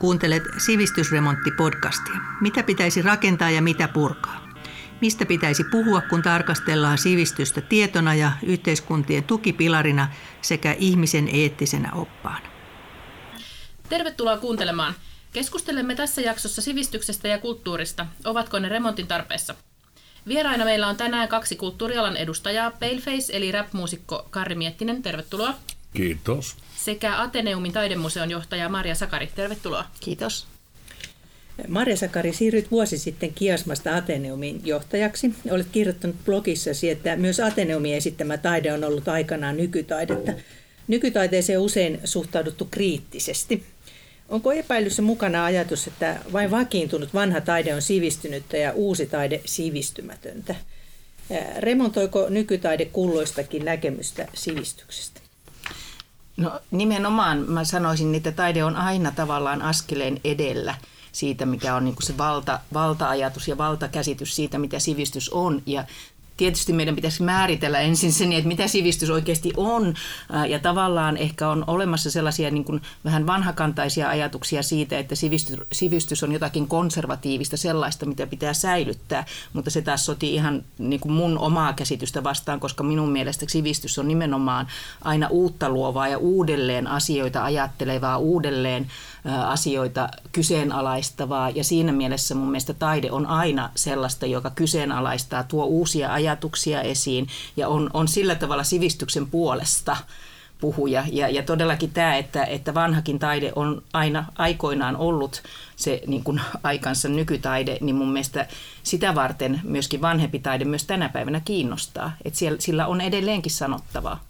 Kuuntelet Sivistysremontti-podcastia. Mitä pitäisi rakentaa ja mitä purkaa? Mistä pitäisi puhua, kun tarkastellaan sivistystä tietona ja yhteiskuntien tukipilarina sekä ihmisen eettisenä oppaana? Tervetuloa kuuntelemaan. Keskustelemme tässä jaksossa sivistyksestä ja kulttuurista. Ovatko ne remontin tarpeessa? Vieraina meillä on tänään kaksi kulttuurialan edustajaa, Paleface eli rap-muusikko Karri Miettinen, tervetuloa. Kiitos. Sekä Ateneumin taidemuseon johtaja Maria Sakari, tervetuloa. Kiitos. Marja Sakari, siirryt vuosi sitten Kiasmasta Ateneumin johtajaksi. Olet kirjoittanut blogissasi, että myös Ateneumin esittämä taide on ollut aikanaan nykytaidetta. Nykytaiteeseen usein suhtauduttu kriittisesti. Onko epäilyssä mukana ajatus, että vain vakiintunut vanha taide on sivistynyttä ja uusi taide sivistymätöntä? Remontoiko nykytaide kulloistakin näkemystä sivistyksestä? No nimenomaan mä sanoisin, että taide on aina tavallaan askeleen edellä siitä, mikä on niin se valta, valta-ajatus ja valtakäsitys siitä, mitä sivistys on. Ja tietysti meidän pitäisi määritellä ensin sen, että mitä sivistys oikeasti on. Ja tavallaan ehkä on olemassa sellaisia niin kuin vähän vanhakantaisia ajatuksia siitä, että sivistys, sivistys on jotakin konservatiivista, sellaista, mitä pitää säilyttää. Mutta se taas sotii ihan niin kuin mun omaa käsitystä vastaan, koska minun mielestä sivistys on nimenomaan aina uutta luovaa ja uudelleen asioita ajattelevaa, uudelleen asioita kyseenalaistavaa. Ja siinä mielessä mun mielestä taide on aina sellaista, joka kyseenalaistaa, tuo uusia ajatuksia esiin ja on, on sillä tavalla sivistyksen puolesta puhuja. Ja, ja todellakin tämä, että, että vanhakin taide on aina aikoinaan ollut se niin kuin aikansa nykytaide, niin mun mielestä sitä varten myöskin vanhempi taide myös tänä päivänä kiinnostaa. Että siellä, sillä on edelleenkin sanottavaa.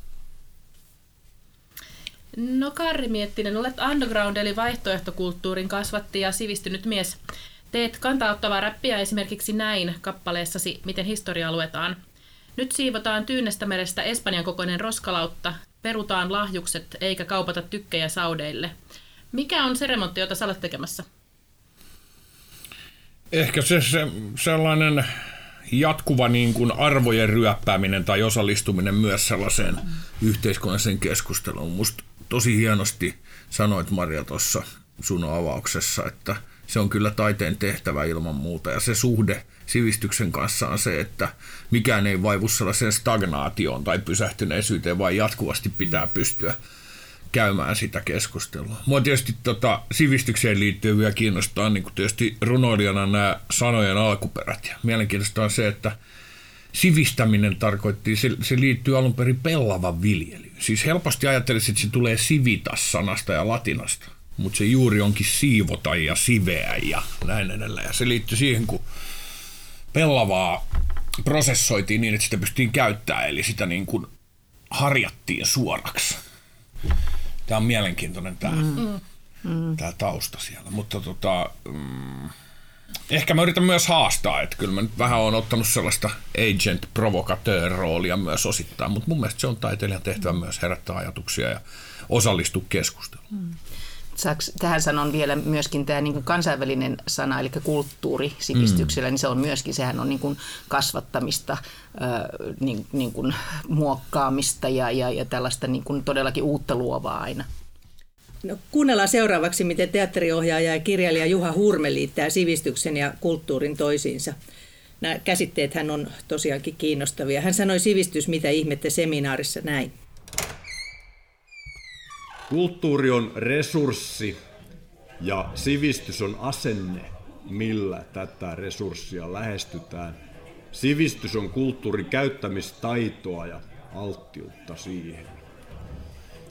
No Karri Miettinen, olet underground eli vaihtoehtokulttuurin kasvatti ja sivistynyt mies. Teet kantauttavaa räppiä esimerkiksi näin kappaleessasi Miten historia luetaan. Nyt siivotaan Tyynestä merestä Espanjan kokoinen roskalautta, perutaan lahjukset eikä kaupata tykkejä saudeille. Mikä on se remontti, jota sä olet tekemässä? Ehkä se, se sellainen jatkuva niin kuin arvojen ryöppääminen tai osallistuminen myös sellaiseen mm. yhteiskunnalliseen keskusteluun. Musta tosi hienosti sanoit Maria tuossa sun avauksessa, että se on kyllä taiteen tehtävä ilman muuta. Ja se suhde sivistyksen kanssa on se, että mikään ei vaivu sellaiseen stagnaatioon tai pysähtyneisyyteen, vaan jatkuvasti pitää pystyä käymään sitä keskustelua. Mua tietysti tota, sivistykseen liittyen vielä kiinnostaa niin tietysti runoilijana nämä sanojen alkuperät. Ja mielenkiintoista on se, että sivistäminen tarkoitti, se, se liittyy alun perin pellavan viljelyyn. Siis helposti ajattelisin, että se tulee sivitas-sanasta ja latinasta, mutta se juuri onkin siivota ja siveä ja näin edelleen. Ja se liittyy siihen, kun pellavaa prosessoitiin niin, että sitä pystyttiin käyttämään, eli sitä niin kuin harjattiin suoraksi. Tämä on mielenkiintoinen tämä, mm. mm. tämä tausta siellä. Mutta tota, mm, ehkä mä yritän myös haastaa, että kyllä mä nyt vähän on ottanut sellaista agent provocateur roolia myös osittain, mutta mun mielestä se on taiteilijan tehtävä myös herättää ajatuksia ja osallistua keskusteluun. Mm. Saaks, tähän sanon vielä myöskin tämä niin kansainvälinen sana, eli kulttuuri sivistyksellä, mm. niin se on myöskin, sehän on niin kuin kasvattamista, äh, niin, niin kuin muokkaamista ja, ja, ja tällaista niin kuin todellakin uutta luovaa aina. No, kuunnellaan seuraavaksi, miten teatteriohjaaja ja kirjailija Juha Hurme liittää sivistyksen ja kulttuurin toisiinsa. Nämä käsitteet hän on tosiaankin kiinnostavia. Hän sanoi sivistys mitä ihmettä seminaarissa näin. Kulttuuri on resurssi ja sivistys on asenne, millä tätä resurssia lähestytään. Sivistys on kulttuurin käyttämistaitoa ja alttiutta siihen.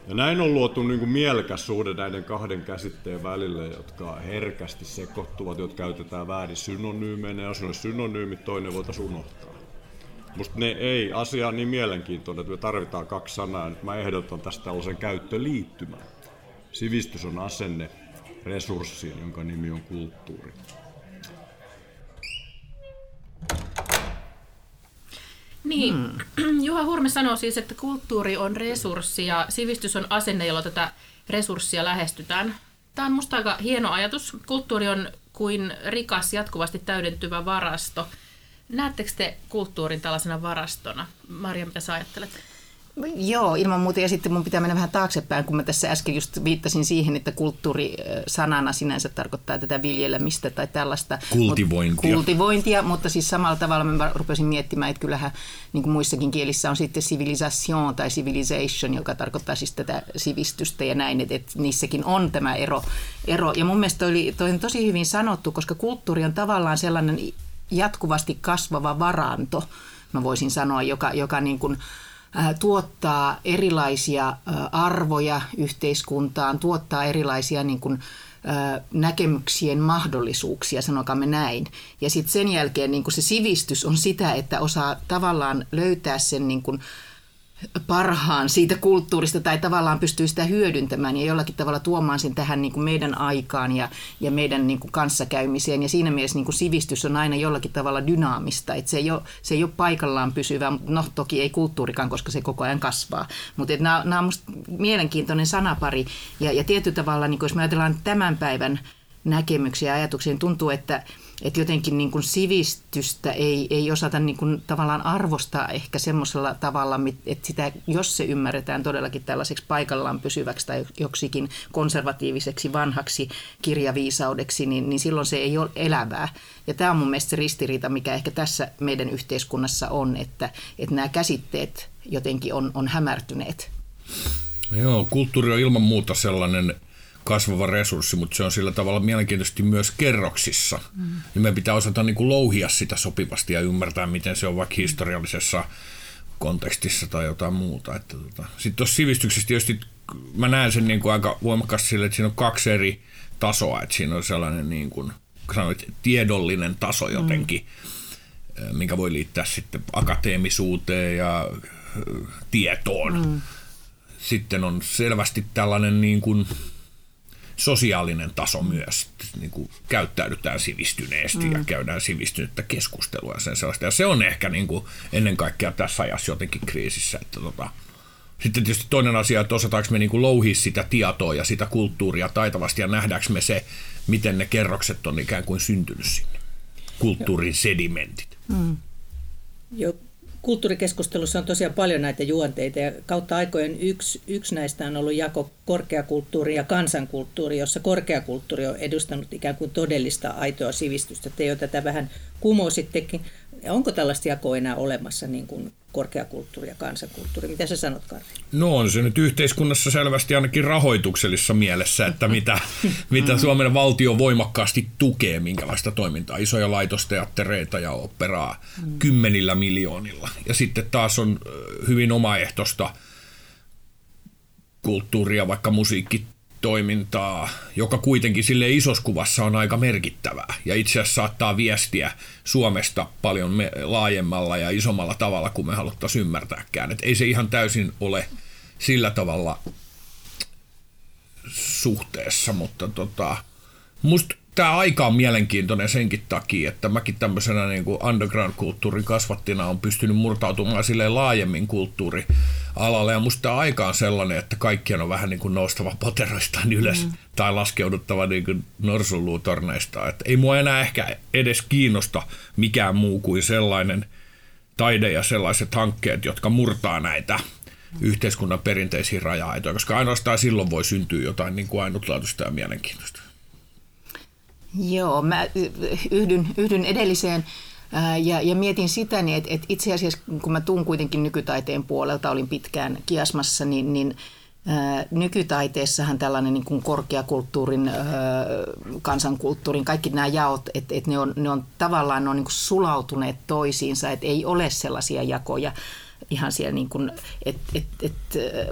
Ja näin on luotu niin kuin mielekäs suhde näiden kahden käsitteen välille, jotka herkästi sekoittuvat, jotka käytetään väärin synonyymeinä. Jos on synonyymit, toinen voitaisiin unohtaa. Musta ne ei, asia on niin mielenkiintoinen, että me tarvitaan kaksi sanaa. Nyt mä ehdotan tästä tällaisen käyttöliittymän. Sivistys on asenne resurssiin, jonka nimi on kulttuuri. Niin, hmm. Juha Hurme sanoo siis, että kulttuuri on resurssi ja sivistys on asenne, jolla tätä resurssia lähestytään. Tämä on musta aika hieno ajatus. Kulttuuri on kuin rikas, jatkuvasti täydentyvä varasto. Näettekö te kulttuurin tällaisena varastona? Maria, mitä sä ajattelet? Joo, ilman muuta. Ja sitten mun pitää mennä vähän taaksepäin, kun mä tässä äsken just viittasin siihen, että kulttuuri sanana sinänsä tarkoittaa tätä viljelemistä tai tällaista. Kultivointia. Kultivointia, mutta siis samalla tavalla mä rupesin miettimään, että kyllähän niin kuin muissakin kielissä on sitten civilisation tai civilization, joka tarkoittaa siis tätä sivistystä ja näin, että, että niissäkin on tämä ero. ero. Ja mun mielestä toi, oli, toi on tosi hyvin sanottu, koska kulttuuri on tavallaan sellainen jatkuvasti kasvava varanto, mä voisin sanoa, joka, joka niin kuin, tuottaa erilaisia arvoja yhteiskuntaan, tuottaa erilaisia niin kuin, näkemyksien mahdollisuuksia, sanokaamme näin. Ja sitten sen jälkeen niin kuin se sivistys on sitä, että osaa tavallaan löytää sen niin kuin, parhaan siitä kulttuurista tai tavallaan pystyy sitä hyödyntämään ja jollakin tavalla tuomaan sen tähän niin kuin meidän aikaan ja, ja meidän niin kuin kanssakäymiseen. Ja siinä mielessä niin kuin sivistys on aina jollakin tavalla dynaamista, että se ei ole, se ei ole paikallaan pysyvä, no toki ei kulttuurikaan, koska se koko ajan kasvaa. Mutta nämä, nämä on minusta mielenkiintoinen sanapari ja, ja tietyllä tavalla, niin kuin jos me ajatellaan tämän päivän näkemyksiä ja ajatuksia, niin tuntuu, että että jotenkin niin kuin sivistystä ei, ei osata niin kuin tavallaan arvostaa ehkä semmoisella tavalla, että sitä, jos se ymmärretään todellakin tällaiseksi paikallaan pysyväksi tai joksikin konservatiiviseksi vanhaksi kirjaviisaudeksi, niin, niin silloin se ei ole elävää. Ja tämä on mun mielestä se ristiriita, mikä ehkä tässä meidän yhteiskunnassa on, että, että nämä käsitteet jotenkin on, on hämärtyneet. Joo, kulttuuri on ilman muuta sellainen – kasvava resurssi, mutta se on sillä tavalla mielenkiintoisesti myös kerroksissa. Mm. Ja meidän pitää osata niin kuin louhia sitä sopivasti ja ymmärtää, miten se on vaikka historiallisessa kontekstissa tai jotain muuta. Että tota. Sitten tuossa sivistyksessä tietysti mä näen sen niin kuin aika voimakkaasti sille, että siinä on kaksi eri tasoa. Että siinä on sellainen niin kuin, sanoit, tiedollinen taso jotenkin, mm. minkä voi liittää sitten akateemisuuteen ja tietoon. Mm. Sitten on selvästi tällainen niin kuin, sosiaalinen taso myös. Niin kuin käyttäydytään sivistyneesti mm. ja käydään sivistynyttä keskustelua ja sen sellaista. Ja se on ehkä niin kuin ennen kaikkea tässä ajassa jotenkin kriisissä. Että tota, sitten tietysti toinen asia, että osataanko me niin kuin louhia sitä tietoa ja sitä kulttuuria taitavasti ja nähdäänkö me se, miten ne kerrokset on ikään kuin syntynyt sinne. Kulttuurin sedimentit. Mm. Jo, kulttuurikeskustelussa on tosiaan paljon näitä juonteita ja kautta aikojen yksi, yksi näistä on ollut jako korkeakulttuuri ja kansankulttuuri, jossa korkeakulttuuri on edustanut ikään kuin todellista aitoa sivistystä. Te jo tätä vähän kumosittekin. Onko tällaista jakoa enää olemassa niin kuin korkeakulttuuri ja kansankulttuuri? Mitä sä sanot, Karri? No on se nyt yhteiskunnassa selvästi ainakin rahoituksellisessa mielessä, että mitä, mitä Suomen valtio voimakkaasti tukee, minkälaista toimintaa. Isoja laitosteattereita ja operaa kymmenillä miljoonilla. Ja sitten taas on hyvin omaehtoista kulttuuria, vaikka musiikki toimintaa, joka kuitenkin sille isossa kuvassa on aika merkittävää ja itse asiassa saattaa viestiä Suomesta paljon me, laajemmalla ja isommalla tavalla kuin me haluttaisiin ymmärtääkään. Et ei se ihan täysin ole sillä tavalla suhteessa, mutta tota, musta tämä aika on mielenkiintoinen senkin takia, että mäkin tämmöisenä niin kuin underground-kulttuurin kasvattina on pystynyt murtautumaan sille laajemmin kulttuurialalle. Ja musta tämä aika on sellainen, että kaikkien on vähän niin kuin noustava poteroistaan ylös mm. tai laskeuduttava niin kuin norsunluutorneista. Että ei mua enää ehkä edes kiinnosta mikään muu kuin sellainen taide ja sellaiset hankkeet, jotka murtaa näitä yhteiskunnan perinteisiä raja-aitoja, koska ainoastaan silloin voi syntyä jotain niin kuin ainutlaatuista ja mielenkiintoista. Joo, mä yhdyn, yhdyn edelliseen ja, ja mietin sitä, niin että, että itse asiassa kun mä tuun kuitenkin nykytaiteen puolelta, olin pitkään kiasmassa, niin, niin nykytaiteessahan tällainen niin kuin korkeakulttuurin, kansankulttuurin, kaikki nämä jaot, että, että ne, on, ne on tavallaan ne on niin kuin sulautuneet toisiinsa, että ei ole sellaisia jakoja ihan siellä niin kuin, et, et, et,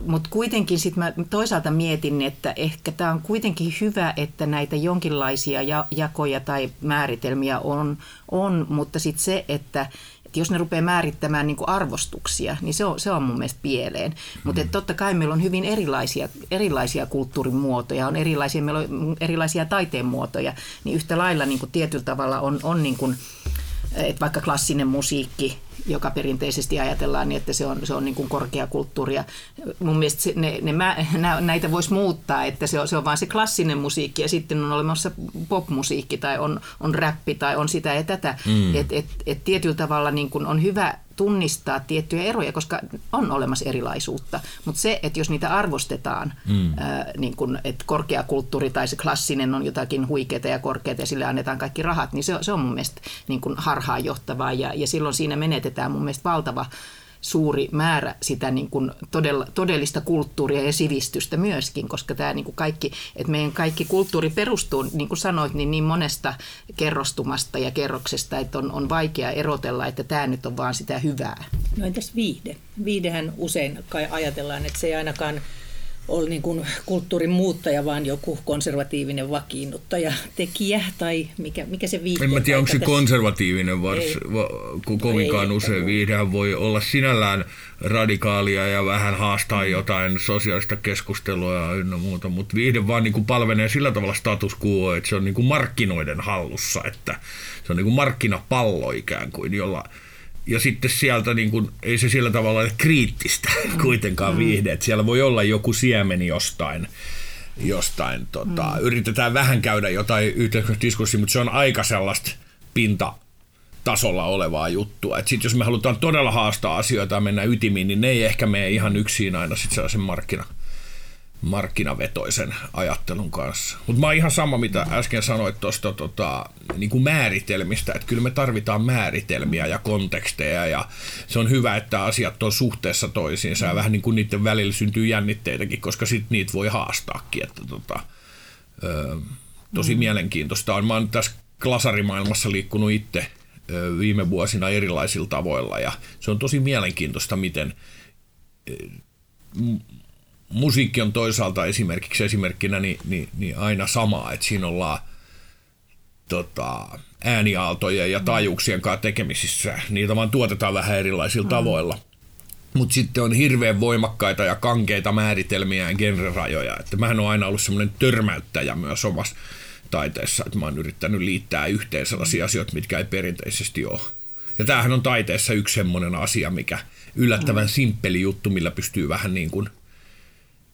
mutta kuitenkin sitten mä toisaalta mietin, että ehkä tämä on kuitenkin hyvä, että näitä jonkinlaisia jakoja tai määritelmiä on, on mutta sitten se, että, että jos ne rupeaa määrittämään niin kuin arvostuksia, niin se on, se on mun mielestä pieleen. Mutta mm. totta kai meillä on hyvin erilaisia, erilaisia kulttuurin muotoja, on erilaisia, meillä on erilaisia taiteen muotoja, niin yhtä lailla niin kuin tietyllä tavalla on, on niin kuin, että vaikka klassinen musiikki joka perinteisesti ajatellaan niin, että se on, se on niin kuin korkeakulttuuria. Mun mielestä se, ne, ne, nä, näitä voisi muuttaa, että se on, se on vain se klassinen musiikki ja sitten on olemassa popmusiikki tai on, on räppi tai on sitä ja tätä. Mm. Et, et, et tietyllä tavalla niin kuin on hyvä tunnistaa tiettyjä eroja, koska on olemassa erilaisuutta. Mutta se, että jos niitä arvostetaan, mm. ää, niin kun, että korkeakulttuuri tai se klassinen on jotakin huikeaa ja korkeaa ja sille annetaan kaikki rahat, niin se, se on mun mielestä niin kun harhaanjohtavaa ja, ja silloin siinä menetetään mun mielestä valtava suuri määrä sitä niin kuin todella, todellista kulttuuria ja sivistystä myöskin, koska tämä niin kuin kaikki, että meidän kaikki kulttuuri perustuu, niin kuin sanoit, niin, niin monesta kerrostumasta ja kerroksesta, että on, on vaikea erotella, että tämä nyt on vaan sitä hyvää. No entäs viihde? Viihdehän usein kai ajatellaan, että se ei ainakaan ole niin kuin kulttuurin muuttaja, vaan joku konservatiivinen vakiinnuttaja, tekijä tai mikä, mikä se viihde. En mä tiedä, onko se konservatiivinen vars, va, kun kovinkaan ei, usein viihdehän voi olla sinällään radikaalia ja vähän haastaa jotain sosiaalista keskustelua ja ynnä muuta, mutta viihde vaan niin kuin palvelee sillä tavalla status quo, että se on niin kuin markkinoiden hallussa, että se on niin kuin markkinapallo ikään kuin, jolla – ja sitten sieltä niin kuin, ei se sillä tavalla ole kriittistä kuitenkaan mm. viihde, että siellä voi olla joku siemeni jostain, jostain tota, mm. yritetään vähän käydä jotain yhteiskunnallisdiskurssia, mutta se on aika sellaista pinta tasolla olevaa juttua. Sitten jos me halutaan todella haastaa asioita ja mennä ytimiin, niin ne ei ehkä mene ihan yksin aina sitten sellaisen markkina, markkinavetoisen ajattelun kanssa. Mutta mä oon ihan sama, mitä äsken sanoit tuosta tota, niin määritelmistä, että kyllä me tarvitaan määritelmiä ja konteksteja ja se on hyvä, että asiat on suhteessa toisiinsa ja vähän niin kuin niiden välillä syntyy jännitteitäkin, koska sitten niitä voi haastaakin. Että tota, ö, tosi mm. mielenkiintoista on. Mä oon tässä klasarimaailmassa liikkunut itse ö, viime vuosina erilaisilla tavoilla ja se on tosi mielenkiintoista, miten musiikki on toisaalta esimerkiksi esimerkkinä niin, niin, niin aina sama, että siinä ollaan tota, ääniaaltojen ja taajuuksien kanssa tekemisissä. Niitä vaan tuotetaan vähän erilaisilla mm. tavoilla. Mutta sitten on hirveän voimakkaita ja kankeita määritelmiä ja genrerajoja. Että mähän on aina ollut semmoinen törmäyttäjä myös omassa taiteessa, että mä oon yrittänyt liittää yhteen sellaisia asioita, mitkä ei perinteisesti ole. Ja tämähän on taiteessa yksi semmoinen asia, mikä yllättävän mm. simppeli juttu, millä pystyy vähän niin kuin –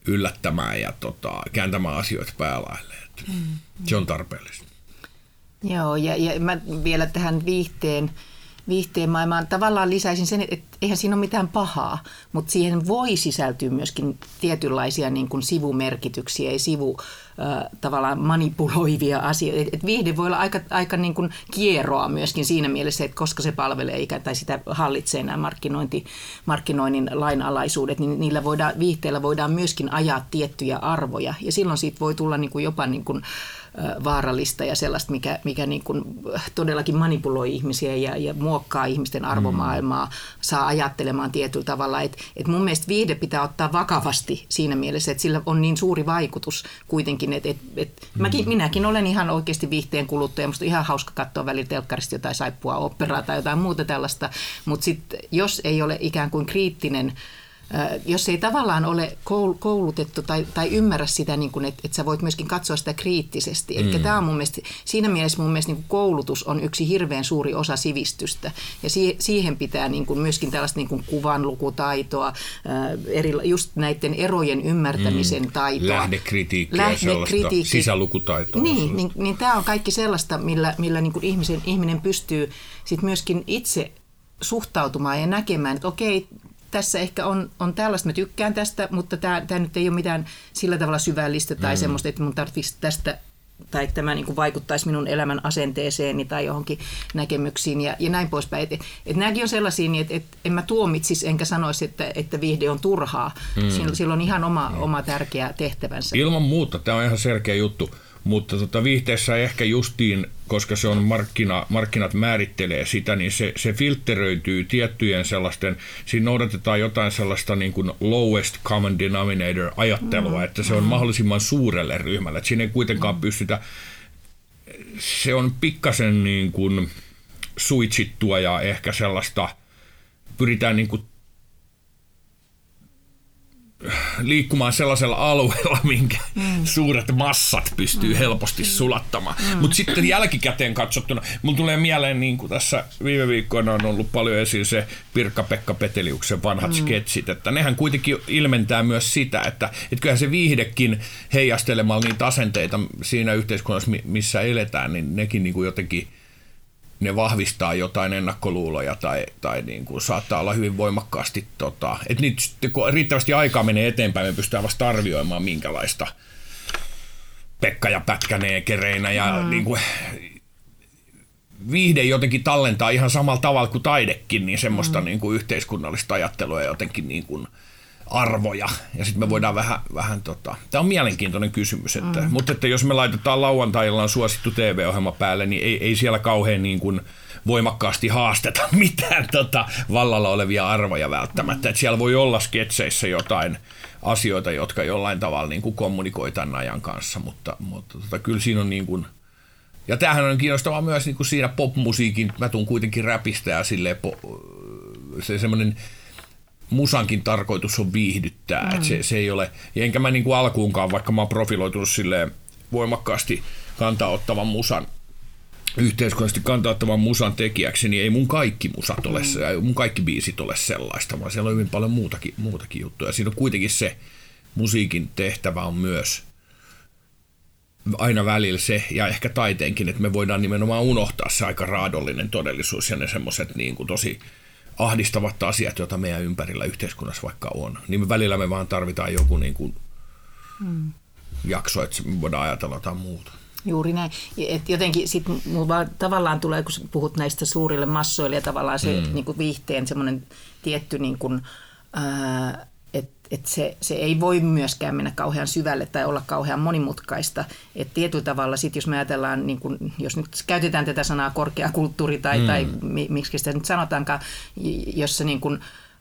yllättämään ja tota, kääntämään asioita päälaille. Mm. Se on tarpeellista. Joo, ja, ja mä vielä tähän viihteen, viihteen maailmaan tavallaan lisäisin sen, että eihän siinä ole mitään pahaa, mutta siihen voi sisältyä myöskin tietynlaisia niin kuin sivumerkityksiä ja sivu, äh, tavallaan manipuloivia asioita. Et, viihde voi olla aika, aika niin kuin kieroa myöskin siinä mielessä, että koska se palvelee ikään tai sitä hallitsee nämä markkinointi, markkinoinnin lainalaisuudet, niin niillä voidaan, viihteellä voidaan myöskin ajaa tiettyjä arvoja. Ja silloin siitä voi tulla niin kuin jopa niin kuin, vaarallista ja sellaista, mikä, mikä niin kuin todellakin manipuloi ihmisiä ja, ja muokkaa ihmisten arvomaailmaa, mm. saa ajattelemaan tietyllä tavalla. Et, et mun mielestä viihde pitää ottaa vakavasti siinä mielessä, että sillä on niin suuri vaikutus kuitenkin. Et, et, et mm. mäkin, minäkin olen ihan oikeasti viihteen kuluttaja. Musta on ihan hauska katsoa välillä telkkarista jotain saippua operaa tai jotain muuta tällaista. Mutta sitten jos ei ole ikään kuin kriittinen jos ei tavallaan ole koulutettu tai, tai ymmärrä sitä, niin kuin, että, että sä voit myöskin katsoa sitä kriittisesti. Eli mm. tämä on mun mielestä, siinä mielessä mun mielestä niin kuin koulutus on yksi hirveän suuri osa sivistystä. Ja siihen pitää niin kuin myöskin tällaista niin kuin kuvanlukutaitoa, eri, just näiden erojen ymmärtämisen mm. taitoa. Lähdekritiikkiä, Lähdekritiikki. sisälukutaitoa. Niin, niin, niin tämä on kaikki sellaista, millä, millä niin kuin ihmisen, ihminen pystyy sit myöskin itse suhtautumaan ja näkemään, että okei, tässä ehkä on, on tällaista, mä tykkään tästä, mutta tämä, tämä nyt ei ole mitään sillä tavalla syvällistä tai mm. semmoista, että mun tarvitsisi tästä tai että tämä niin kuin vaikuttaisi minun elämän asenteeseeni tai johonkin näkemyksiin ja, ja näin poispäin. Et, et nämäkin on sellaisia, niin että et en mä tuomitsisi enkä sanoisi, että, että viihde on turhaa. Mm. Sillä on ihan oma, mm. oma tärkeä tehtävänsä. Ilman muuta, tämä on ihan selkeä juttu. Mutta tota, viihteessä ehkä justiin, koska se on markkina, markkinat määrittelee sitä, niin se, se filtteröityy tiettyjen sellaisten, siinä noudatetaan jotain sellaista niin kuin lowest common denominator ajattelua, mm. että se on mahdollisimman suurelle ryhmälle. Että siinä ei kuitenkaan mm. pystytä, se on pikkasen niin kuin suitsittua ja ehkä sellaista, pyritään niin kuin liikkumaan sellaisella alueella, minkä mm. suuret massat pystyy mm. helposti sulattamaan. Mm. Mutta sitten jälkikäteen katsottuna, mun tulee mieleen, niin kuin tässä viime viikkoina on ollut paljon esiin se Pirkka-Pekka Peteliuksen vanhat mm. sketsit, että nehän kuitenkin ilmentää myös sitä, että, että kyllähän se viihdekin heijastelemalla niitä asenteita siinä yhteiskunnassa, missä eletään, niin nekin niin kuin jotenkin ne vahvistaa jotain ennakkoluuloja tai, tai niin kuin saattaa olla hyvin voimakkaasti, tota, että nyt kun riittävästi aikaa menee eteenpäin, me pystytään vasta arvioimaan minkälaista Pekka ja Pätkäneekereinä ja mm. niin kuin, viihde jotenkin tallentaa ihan samalla tavalla kuin taidekin, niin semmoista mm. niin kuin yhteiskunnallista ajattelua ja jotenkin niin kuin arvoja. Ja sitten me voidaan vähän, vähän tota, tämä on mielenkiintoinen kysymys, että, mm. mutta että jos me laitetaan lauantailla on suosittu TV-ohjelma päälle, niin ei, ei siellä kauhean niin kuin voimakkaasti haasteta mitään tota, vallalla olevia arvoja välttämättä. Mm. Että siellä voi olla sketseissä jotain asioita, jotka jollain tavalla niin kuin kommunikoi tämän ajan kanssa, mutta, mutta tota, kyllä siinä on niin kuin, ja tämähän on kiinnostavaa myös niin kuin siinä popmusiikin, mä tuun kuitenkin räpistä ja silleen, po, se semmoinen musankin tarkoitus on viihdyttää, mm. se, se ei ole, enkä mä niin kuin alkuunkaan, vaikka mä oon profiloitunut silleen voimakkaasti kantaa ottavan musan yhteiskunnallisesti kantauttavan musan tekijäksi, niin ei mun kaikki musat ole, mm. mun kaikki biisit ole sellaista, vaan siellä on hyvin paljon muutakin, muutakin juttuja. Siinä on kuitenkin se musiikin tehtävä on myös aina välillä se, ja ehkä taiteenkin, että me voidaan nimenomaan unohtaa se aika raadollinen todellisuus ja ne semmoiset niin kuin tosi ahdistavat asiat, joita meidän ympärillä yhteiskunnassa vaikka on. Niin välillä me vaan tarvitaan joku niin kuin mm. jakso, että me voidaan ajatella jotain muuta. Juuri näin. Et jotenkin sit vaan tavallaan tulee, kun puhut näistä suurille massoille ja tavallaan se mm. niin kuin viihteen semmoinen tietty niin kuin, ää, että se, se ei voi myöskään mennä kauhean syvälle tai olla kauhean monimutkaista. Et tietyllä tavalla sit, jos me ajatellaan, niin kun, jos nyt käytetään tätä sanaa korkeakulttuuri tai, mm. tai miksi sitä nyt sanotaankaan, jossa niin kun,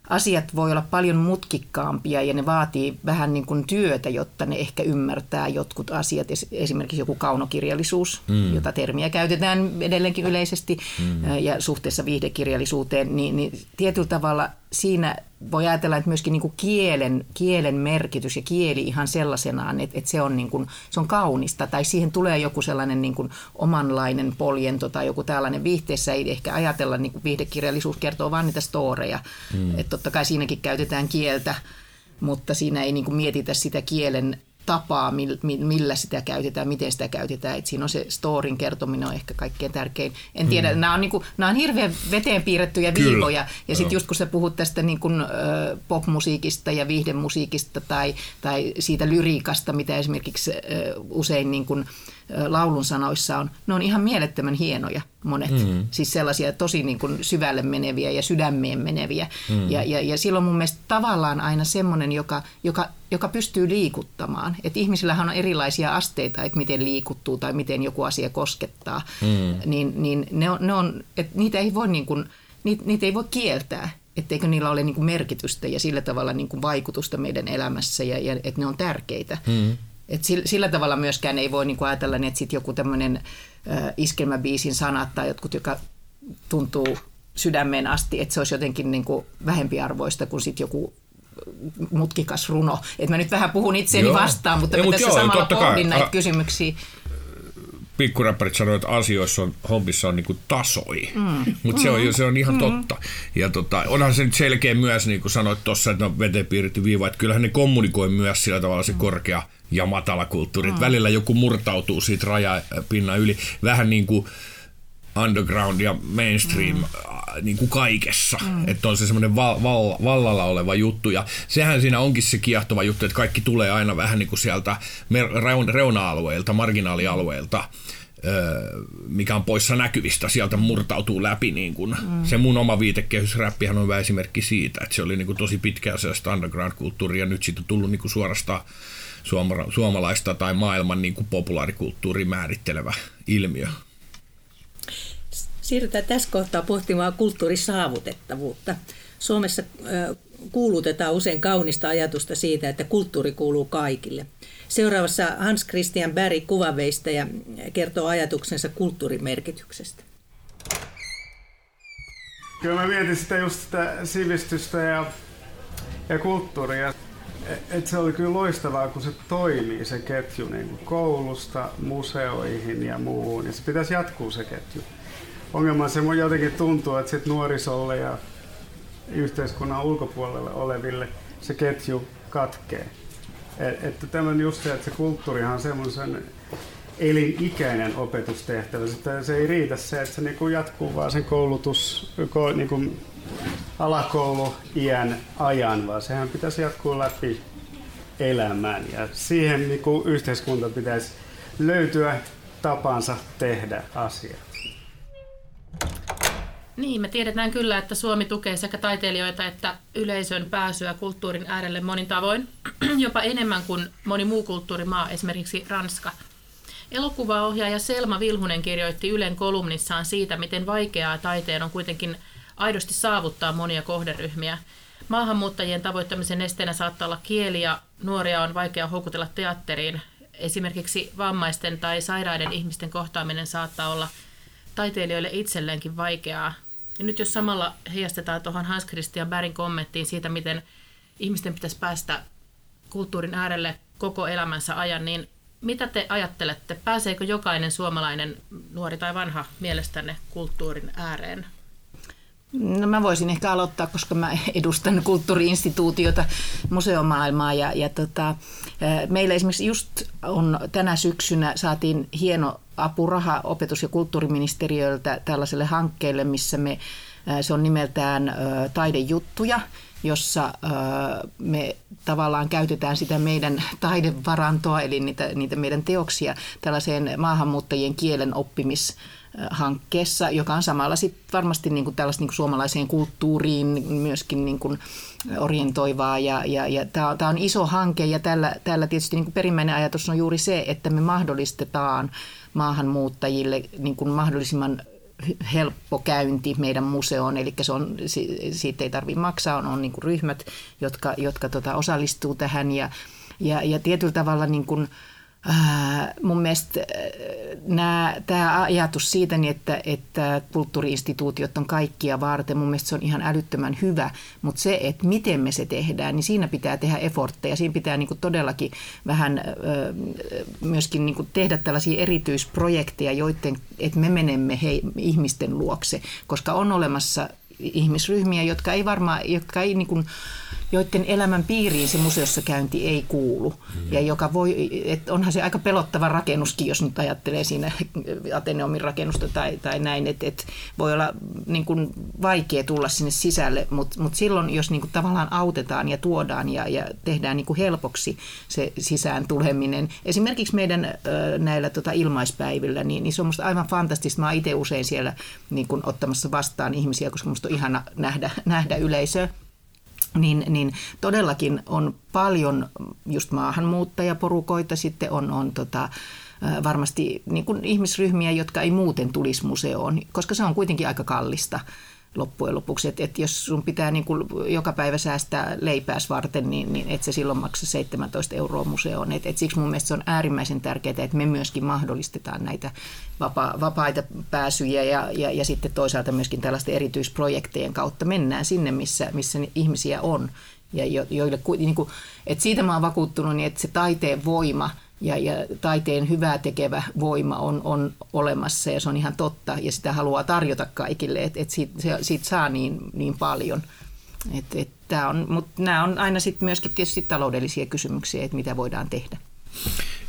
asiat voi olla paljon mutkikkaampia ja ne vaatii vähän niin kuin työtä, jotta ne ehkä ymmärtää jotkut asiat. Esimerkiksi joku kaunokirjallisuus, mm. jota termiä käytetään edelleenkin yleisesti mm. ja suhteessa viihdekirjallisuuteen, niin, niin tietyllä tavalla siinä voi ajatella, että myöskin niin kuin kielen, kielen merkitys ja kieli ihan sellaisenaan, että, että se, on niin kuin, se on kaunista tai siihen tulee joku sellainen niin kuin omanlainen poljento tai joku tällainen. Viihteessä ei ehkä ajatella, niin kuin viihdekirjallisuus kertoo vain niitä storeja. Mm. Että totta kai siinäkin käytetään kieltä, mutta siinä ei niin kuin mietitä sitä kielen tapaa, millä sitä käytetään, miten sitä käytetään. Et siinä on se storin kertominen on ehkä kaikkein tärkein. En tiedä, mm. nämä, on niinku, nämä on hirveän veteen piirrettyjä Kyllä. viivoja. Ja sitten just kun sä puhut tästä niin kuin, popmusiikista ja viihdemusiikista tai, tai siitä lyriikasta, mitä esimerkiksi usein niin kuin, laulun sanoissa on, ne on ihan mielettömän hienoja monet. Mm. Siis sellaisia tosi niin kuin syvälle meneviä ja sydämeen meneviä. Mm. Ja, ja, ja silloin mun mielestä tavallaan aina semmoinen, joka, joka, joka pystyy liikuttamaan. Että ihmisillähän on erilaisia asteita, että miten liikuttuu tai miten joku asia koskettaa. Mm. Niin, niin ne on, ne on, että niitä ei voi niin kuin, niitä, niitä ei voi kieltää etteikö niillä ole niin merkitystä ja sillä tavalla niin vaikutusta meidän elämässä ja, ja että ne on tärkeitä. Mm. Et sillä, sillä tavalla myöskään ei voi niinku ajatella, niin että sit joku tämmöinen iskelmäbiisin sanat tai jotkut, joka tuntuu sydämeen asti, että se olisi jotenkin niinku vähempiarvoista kuin sit joku mutkikas runo. Et mä nyt vähän puhun itseäni joo. vastaan, mutta Ei, mä tässä joo, samalla pohdin näitä kysymyksiä pikkuräppärit sanoivat, että asioissa on, hommissa on niinku tasoi, mm. mutta mm. se, on, se on ihan mm. totta. Ja tota, onhan se nyt selkeä myös, niin kuin sanoit tuossa, että on veteen piirretty viiva, että kyllähän ne kommunikoi myös sillä tavalla se mm. korkea ja matala kulttuuri. Mm. Välillä joku murtautuu siitä rajapinnan yli, vähän niin kuin underground ja mainstream mm. niin kuin kaikessa. Mm. Että on se semmoinen val, val, vallalla oleva juttu. Ja sehän siinä onkin se kiehtova juttu, että kaikki tulee aina vähän niin kuin sieltä reuna-alueilta, marginaalialueilta mikä on poissa näkyvistä, sieltä murtautuu läpi. Niin kun. Mm. Se mun oma viitekehysräppihän on hyvä esimerkki siitä, että se oli niin kuin tosi pitkään sellaista underground-kulttuuria, ja nyt siitä on tullut niin kuin suorastaan suomalaista tai maailman niin kuin populaarikulttuuri määrittelevä ilmiö. Siirrytään tässä kohtaa pohtimaan kulttuurisaavutettavuutta. Suomessa kuulutetaan usein kaunista ajatusta siitä, että kulttuuri kuuluu kaikille. Seuraavassa Hans Christian Berg kuvaveista ja kertoo ajatuksensa kulttuurimerkityksestä. Kyllä mä mietin sitä just sitä sivistystä ja, ja kulttuuria. Et se oli kyllä loistavaa, kun se toimii se ketju niin kuin koulusta museoihin ja muuhun. Ja se pitäisi jatkuu se ketju. Ongelma se jotenkin tuntuu, että sit nuorisolle ja yhteiskunnan ulkopuolelle oleville se ketju katkee. Et, että tämän just se, että se kulttuurihan on semmoisen elinikäinen opetustehtävä. Sitten se ei riitä se, että se niinku jatkuu vaan sen koulutus, ko, niinku alakoulu iän ajan, vaan sehän pitäisi jatkuu läpi elämän. Ja siihen niinku yhteiskunta pitäisi löytyä tapansa tehdä asiat. Niin, me tiedetään kyllä, että Suomi tukee sekä taiteilijoita että yleisön pääsyä kulttuurin äärelle monin tavoin, jopa enemmän kuin moni muu kulttuurimaa, esimerkiksi Ranska. Elokuvaohjaaja Selma Vilhunen kirjoitti Ylen kolumnissaan siitä, miten vaikeaa taiteen on kuitenkin aidosti saavuttaa monia kohderyhmiä. Maahanmuuttajien tavoittamisen esteenä saattaa olla kieli ja nuoria on vaikea houkutella teatteriin. Esimerkiksi vammaisten tai sairaiden ihmisten kohtaaminen saattaa olla taiteilijoille itselleenkin vaikeaa. Ja nyt jos samalla heijastetaan tuohon Hans Christian Bärin kommenttiin siitä, miten ihmisten pitäisi päästä kulttuurin äärelle koko elämänsä ajan, niin mitä te ajattelette? Pääseekö jokainen suomalainen, nuori tai vanha, mielestänne kulttuurin ääreen? No mä voisin ehkä aloittaa, koska mä edustan kulttuuriinstituutiota, museomaailmaa ja, ja tota, meillä esimerkiksi just on tänä syksynä saatiin hieno apuraha opetus- ja kulttuuriministeriöltä tällaiselle hankkeelle, missä me, se on nimeltään Taidejuttuja, jossa me tavallaan käytetään sitä meidän taidevarantoa, eli niitä, niitä meidän teoksia tällaiseen maahanmuuttajien kielen oppimis hankkeessa, joka on samalla sit varmasti niin kuin tällaista niin kuin suomalaiseen kulttuuriin myöskin niin kuin orientoivaa. Ja, ja, ja tämä, on, iso hanke ja tällä, tällä tietysti niin kuin perimmäinen ajatus on juuri se, että me mahdollistetaan maahanmuuttajille niin kuin mahdollisimman helppo käynti meidän museoon, eli se on, siitä ei tarvitse maksaa, on, on niin kuin ryhmät, jotka, jotka tota, osallistuu tähän ja, ja, ja tietyllä tavalla niin kuin, Äh, mun mielestä äh, tämä ajatus siitä, niin että, että kulttuuriinstituutiot on kaikkia varten, mun mielestä se on ihan älyttömän hyvä, mutta se, että miten me se tehdään, niin siinä pitää tehdä effortteja, siinä pitää niinku todellakin vähän äh, myöskin niinku tehdä tällaisia erityisprojekteja, joiden, että me menemme hei, ihmisten luokse, koska on olemassa ihmisryhmiä, jotka ei varmaan, jotka ei niin kuin, joiden elämän piiriin se museossa käynti ei kuulu. Mm. Ja joka voi, että onhan se aika pelottava rakennuskin, jos nyt ajattelee siinä Ateneumin rakennusta tai, tai näin, että, että voi olla niin kuin vaikea tulla sinne sisälle, mutta, mutta silloin, jos niin kuin tavallaan autetaan ja tuodaan ja, ja tehdään niin kuin helpoksi se sisään tuleminen, esimerkiksi meidän näillä tota ilmaispäivillä, niin, niin se on musta aivan fantastista. Mä oon itse usein siellä niin kuin ottamassa vastaan ihmisiä, koska musta on ihana nähdä, nähdä yleisöä niin, niin todellakin on paljon just maahanmuuttajaporukoita, sitten on, on tota, varmasti niin kuin ihmisryhmiä, jotka ei muuten tulisi museoon, koska se on kuitenkin aika kallista loppujen lopuksi. Että et jos sun pitää niin kuin joka päivä säästää leipääs varten, niin, niin et se silloin maksa 17 euroa museoon. Et, et siksi mun mielestä se on äärimmäisen tärkeää, että me myöskin mahdollistetaan näitä vapa- vapaita pääsyjä ja, ja, ja sitten toisaalta myöskin tällaisten erityisprojektejen kautta mennään sinne, missä, missä ihmisiä on. Ja jo, joille, niin kuin, että siitä mä oon vakuuttunut, niin että se taiteen voima – ja, ja taiteen hyvää tekevä voima on, on olemassa ja se on ihan totta ja sitä haluaa tarjota kaikille, että et siitä, se, siitä saa niin, niin paljon. Et, et on, mutta nämä on aina sitten myöskin tietysti taloudellisia kysymyksiä, että mitä voidaan tehdä.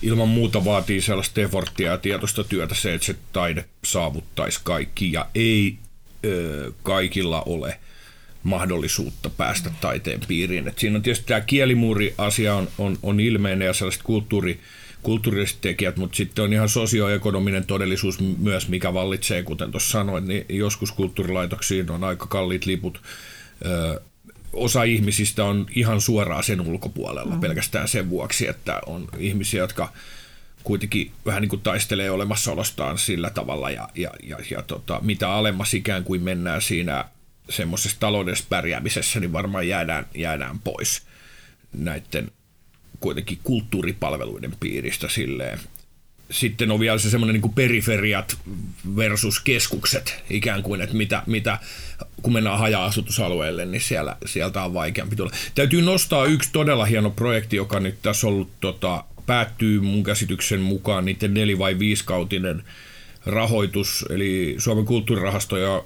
Ilman muuta vaatii sellaista efforttia ja tietoista työtä se, että se taide saavuttaisi kaikki ja ei ö, kaikilla ole mahdollisuutta päästä taiteen piiriin. Et siinä on tietysti tämä kielimuuri-asia on, on, on ilmeinen ja sellaiset kulttuuri, kulttuuriset tekijät, mutta sitten on ihan sosioekonominen todellisuus myös, mikä vallitsee, kuten tuossa sanoin, niin joskus kulttuurilaitoksiin on aika kalliit liput. Ö, osa ihmisistä on ihan suoraan sen ulkopuolella mm. pelkästään sen vuoksi, että on ihmisiä, jotka kuitenkin vähän niin kuin taistelee olemassaolostaan sillä tavalla ja, ja, ja, ja tota, mitä alemmas ikään kuin mennään siinä semmoisessa taloudellisessa pärjäämisessä, niin varmaan jäädään, jäädään pois näiden kuitenkin kulttuuripalveluiden piiristä silleen. Sitten on vielä se semmoinen niin periferiat versus keskukset ikään kuin, että mitä, mitä kun mennään haja-asutusalueelle, niin siellä, sieltä on vaikeampi tulla. Täytyy nostaa yksi todella hieno projekti, joka nyt tässä ollut, tota, päättyy mun käsityksen mukaan niiden neli- vai viiskautinen rahoitus, eli Suomen kulttuurirahasto ja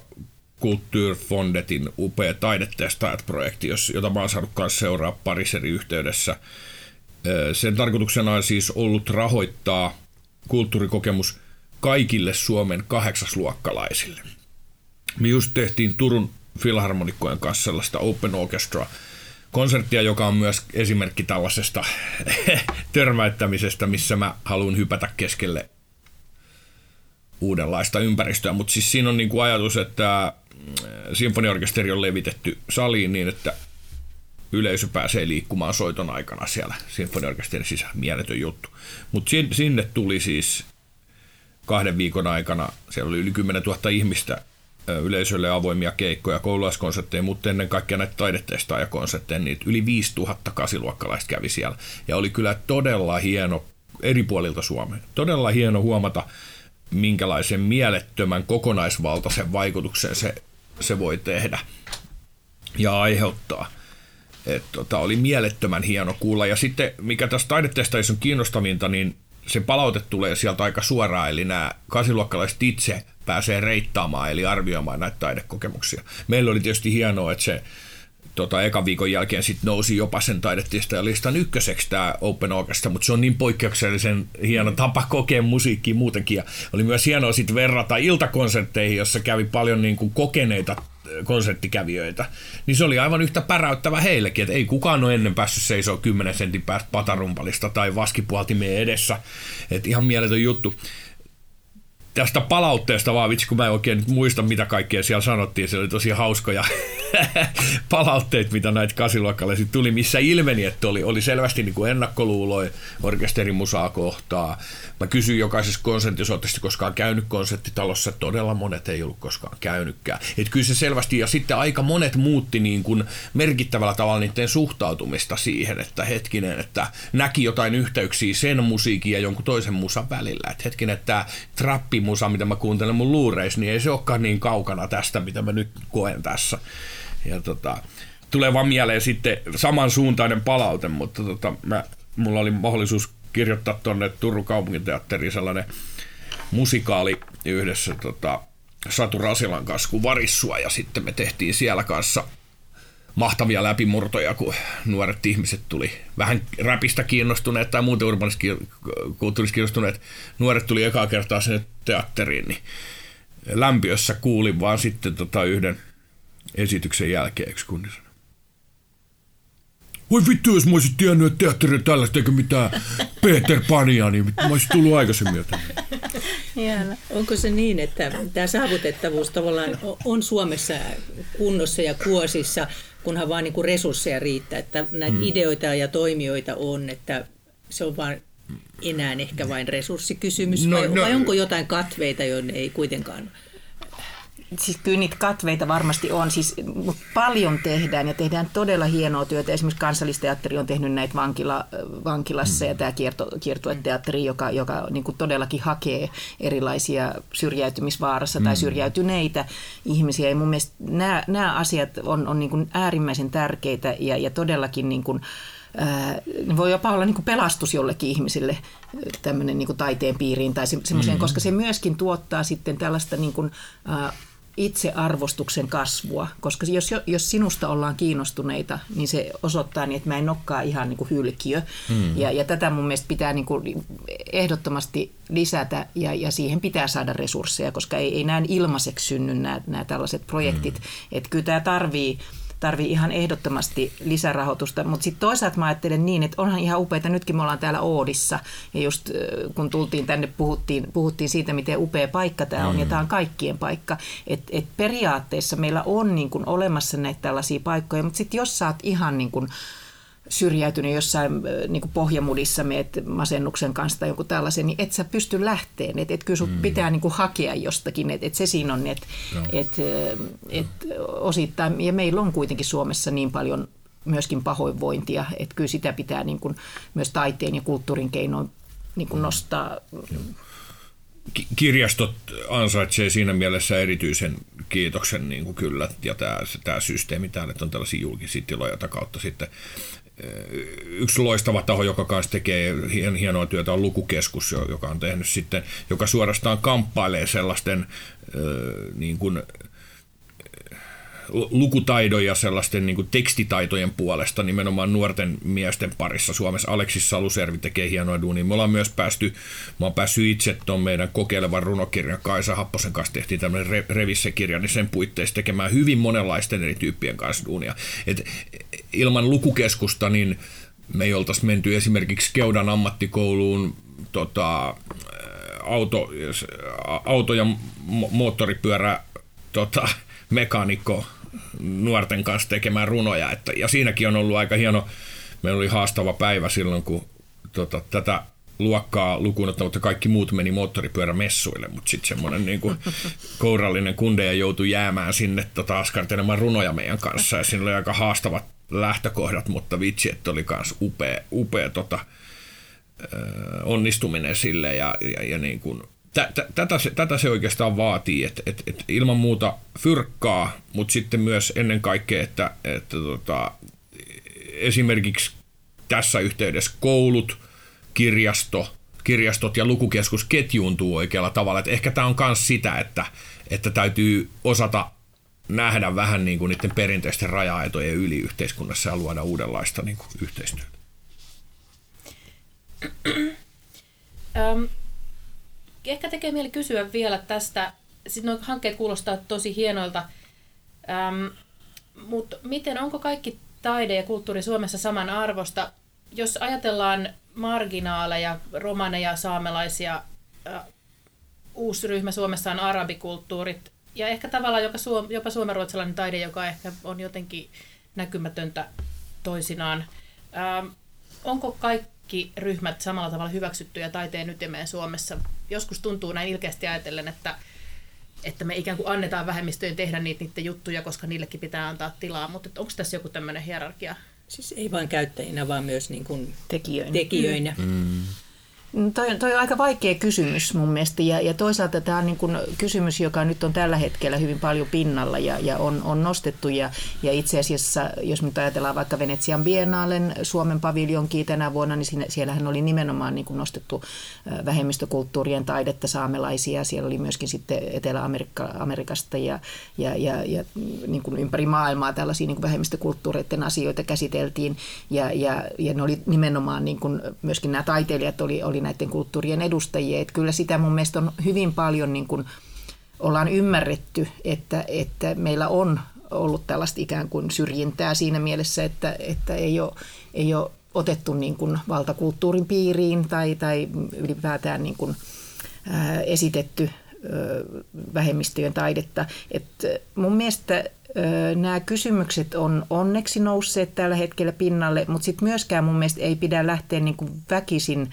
Kulttuurfondetin upea taidetestaajat-projekti, jota mä oon saanut kanssa seuraa parissa eri yhteydessä – sen tarkoituksena on siis ollut rahoittaa kulttuurikokemus kaikille Suomen kahdeksasluokkalaisille. Me just tehtiin Turun filharmonikkojen kanssa sellaista Open Orchestra konserttia, joka on myös esimerkki tällaisesta törmäyttämisestä, missä mä haluan hypätä keskelle uudenlaista ympäristöä. Mutta siis siinä on niinku ajatus, että sinfoniorkesteri on levitetty saliin niin, että yleisö pääsee liikkumaan soiton aikana siellä sinfoniorkesterin sisällä. Mieletön juttu. Mutta sinne tuli siis kahden viikon aikana, siellä oli yli 10 000 ihmistä yleisölle avoimia keikkoja, koululaiskonsertteja, mutta ennen kaikkea näitä taidetestaajakonsertteja, niin yli 5000 kasiluokkalaista kävi siellä. Ja oli kyllä todella hieno eri puolilta Suomea. Todella hieno huomata, minkälaisen mielettömän kokonaisvaltaisen vaikutuksen se, se voi tehdä ja aiheuttaa. Et, tota, oli mielettömän hieno kuulla. Ja sitten, mikä tässä taidetestaajissa on kiinnostavinta, niin se palaute tulee sieltä aika suoraan, eli nämä kasiluokkalaiset itse pääsee reittaamaan, eli arvioimaan näitä taidekokemuksia. Meillä oli tietysti hienoa, että se tota, ekan viikon jälkeen sit nousi jopa sen ja listan ykköseksi tämä Open Orchestra, mutta se on niin poikkeuksellisen hieno tapa kokea musiikkia muutenkin. Ja oli myös hienoa sitten verrata iltakonsertteihin, jossa kävi paljon niin kuin kokeneita konserttikävijöitä, niin se oli aivan yhtä päräyttävä heillekin, että ei kukaan ole ennen päässyt seisoo 10 sentin päästä patarumpalista tai vaskipuhaltimien edessä. Että ihan mieletön juttu tästä palautteesta vaan, vitsi kun mä en oikein nyt muista, mitä kaikkea siellä sanottiin. Se oli tosi hauskoja palautteet, mitä näitä kasiluokkalaisia tuli, missä ilmeni, että oli, oli selvästi niin ennakkoluuloi orkesterimusaa kohtaa. Mä kysyin jokaisessa konsertissa, oletteko koskaan käynyt konserttitalossa, todella monet ei ollut koskaan käynytkään. Että kyllä se selvästi, ja sitten aika monet muutti niin kuin merkittävällä tavalla niiden suhtautumista siihen, että hetkinen, että näki jotain yhteyksiä sen musiikin ja jonkun toisen musan välillä. Että hetkinen, että tämä trappimusa, mitä mä kuuntelen mun luureissa, niin ei se olekaan niin kaukana tästä, mitä mä nyt koen tässä. Ja tota, tulee vaan mieleen sitten samansuuntainen palaute, mutta tota, mä, mulla oli mahdollisuus kirjoittaa tuonne Turun kaupunginteatteriin sellainen musikaali yhdessä tota, Satu Rasilan kanssa kuin Varissua, ja sitten me tehtiin siellä kanssa mahtavia läpimurtoja, kun nuoret ihmiset tuli vähän räpistä kiinnostuneet tai muuten urbaniskulttuurista kiinnostuneet. Nuoret tuli ekaa kertaa sinne teatteriin, niin lämpiössä kuulin vaan sitten tota yhden esityksen jälkeen yksi kunni sanoi. Voi vittu, jos mä olisin tiennyt, että teatteri tällaista eikä mitään Peter Pania, niin mä olisin tullut aikaisemmin jotain. Onko se niin, että tämä saavutettavuus tavallaan on Suomessa kunnossa ja kuosissa, kunhan vaan niin resursseja riittää, että näitä hmm. ideoita ja toimijoita on, että se on vain enää ehkä vain resurssikysymys, no, vai, no, vai onko jotain katveita, joille ei kuitenkaan siis kyllä niitä katveita varmasti on, siis, mutta paljon tehdään ja tehdään todella hienoa työtä. Esimerkiksi kansallisteatteri on tehnyt näitä vankila, vankilassa mm. ja tämä kierto, kiertueteatteri, joka, joka niin kuin todellakin hakee erilaisia syrjäytymisvaarassa mm. tai syrjäytyneitä ihmisiä. Ja mun mielestä nämä, nämä asiat on, on niin kuin äärimmäisen tärkeitä ja, ja todellakin niin kuin, ne voi jopa olla niin kuin pelastus jollekin ihmisille tämmöinen niin kuin taiteen piiriin tai se, semmoiseen, mm. koska se myöskin tuottaa sitten tällaista niin kuin, itsearvostuksen kasvua, koska jos, jos sinusta ollaan kiinnostuneita, niin se osoittaa niin, että mä en nokkaa ihan niin kuin hylkiö. Hmm. Ja, ja tätä mun mielestä pitää niin kuin ehdottomasti lisätä ja, ja siihen pitää saada resursseja, koska ei, ei näin ilmaiseksi synny nämä, nämä tällaiset projektit. Hmm. Että kyllä tämä tarvii tarvii ihan ehdottomasti lisärahoitusta. Mutta sitten toisaalta mä ajattelen niin, että onhan ihan upeita, nytkin me ollaan täällä Oodissa ja just kun tultiin tänne puhuttiin, puhuttiin siitä, miten upea paikka tämä on mm. ja tämä on kaikkien paikka. Et, et periaatteessa meillä on niin kun olemassa näitä tällaisia paikkoja, mutta sitten jos sä oot ihan niin kun, syrjäytynyt jossain niin kuin pohjamudissa meet masennuksen kanssa tai joku tällaisen, niin et sä pysty lähteen. Että et kyllä sun mm. pitää niin kuin hakea jostakin, että et se siinä on, että et, et osittain, ja meillä on kuitenkin Suomessa niin paljon myöskin pahoinvointia, että kyllä sitä pitää niin kuin myös taiteen ja kulttuurin keinoin niin kuin nostaa. Kirjastot ansaitsee siinä mielessä erityisen kiitoksen niin kuin kyllä, ja tämä, tämä systeemi täällä, että on tällaisia julkisia tiloja, jota kautta sitten yksi loistava taho, joka kanssa tekee hienoa työtä, on Lukukeskus, joka on tehnyt sitten, joka suorastaan kamppailee sellaisten niin kuin, lukutaidon ja sellaisten niin kuin tekstitaitojen puolesta nimenomaan nuorten miesten parissa Suomessa. Aleksis Saluservi tekee hienoa duunia. Me ollaan myös päästy, mä oon päässyt itse tuon meidän kokeilevan runokirjan Kaisa Happosen kanssa tehtiin tämmöinen re, Revisse-kirja, niin sen puitteissa tekemään hyvin monenlaisten eri tyyppien kanssa duunia. Et ilman lukukeskusta niin me ei oltaisi menty esimerkiksi Keudan ammattikouluun tota, auto, auto- ja moottoripyörä tota, mekaanikko nuorten kanssa tekemään runoja. Että, ja siinäkin on ollut aika hieno, meillä oli haastava päivä silloin, kun tota, tätä luokkaa lukuun ottamatta kaikki muut meni moottoripyörämessuille, mutta sitten semmoinen niin kuin kourallinen kundeja joutui jäämään sinne tota, askartelemaan runoja meidän kanssa ja siinä oli aika haastavat lähtökohdat, mutta vitsi, että oli myös upea, upea tota, onnistuminen sille ja, ja, ja niin kuin, tätä, se, tätä se oikeastaan vaatii, että et, et ilman muuta fyrkkaa, mutta sitten myös ennen kaikkea, että, että tota, esimerkiksi tässä yhteydessä koulut, kirjasto, kirjastot ja lukukeskus ketjuuntuu oikealla tavalla. Et ehkä tämä on myös sitä, että, että täytyy osata nähdä vähän niin kuin niiden perinteisten raja-aitojen yli yhteiskunnassa ja luoda uudenlaista niin kuin yhteistyötä. Ehkä tekee mieli kysyä vielä tästä. Sitten nuo hankkeet kuulostaa tosi hienoilta. Um, mutta miten, onko kaikki taide ja kulttuuri Suomessa saman arvosta? Jos ajatellaan marginaaleja, romaneja, saamelaisia, uh, uusi ryhmä Suomessa on arabikulttuurit ja ehkä tavallaan jopa, suom, jopa suomenruotsalainen taide, joka ehkä on jotenkin näkymätöntä toisinaan. Um, onko kaikki kaikki ryhmät samalla tavalla hyväksyttyjä taiteen ytimeen Suomessa. Joskus tuntuu näin ilkeästi ajatellen, että, että me ikään kuin annetaan vähemmistöjen tehdä niitä niiden juttuja, koska niillekin pitää antaa tilaa, mutta onko tässä joku tämmöinen hierarkia? Siis ei vain käyttäjinä, vaan myös niin kuin tekijöinä. tekijöinä. Mm. Mm, toi, toi on aika vaikea kysymys mun mielestä. Ja, ja toisaalta tämä on niin kuin kysymys, joka nyt on tällä hetkellä hyvin paljon pinnalla ja, ja on, on nostettu. Ja, ja itse asiassa, jos nyt ajatellaan vaikka Venetsian Biennalen Suomen paviljonkin tänä vuonna, niin siinä, siellähän oli nimenomaan niin nostettu vähemmistökulttuurien taidetta saamelaisia, siellä oli myöskin sitten Etelä-Amerikasta ja, ja, ja, ja niin kuin ympäri maailmaa tällaisia niin kuin vähemmistökulttuureiden asioita käsiteltiin. Ja, ja, ja ne oli nimenomaan niin kuin myöskin nämä taiteilijat oli, oli näiden kulttuurien edustajia. Että kyllä sitä mun mielestä on hyvin paljon niin kuin ollaan ymmärretty, että, että meillä on ollut tällaista ikään kuin syrjintää siinä mielessä, että, että ei, ole, ei ole otettu niin kuin valtakulttuurin piiriin tai, tai ylipäätään niin kuin, ää, esitetty vähemmistöjen taidetta. Et mun mielestä nämä kysymykset on onneksi nousseet tällä hetkellä pinnalle, mutta sitten myöskään mun mielestä ei pidä lähteä niin kuin väkisin ää,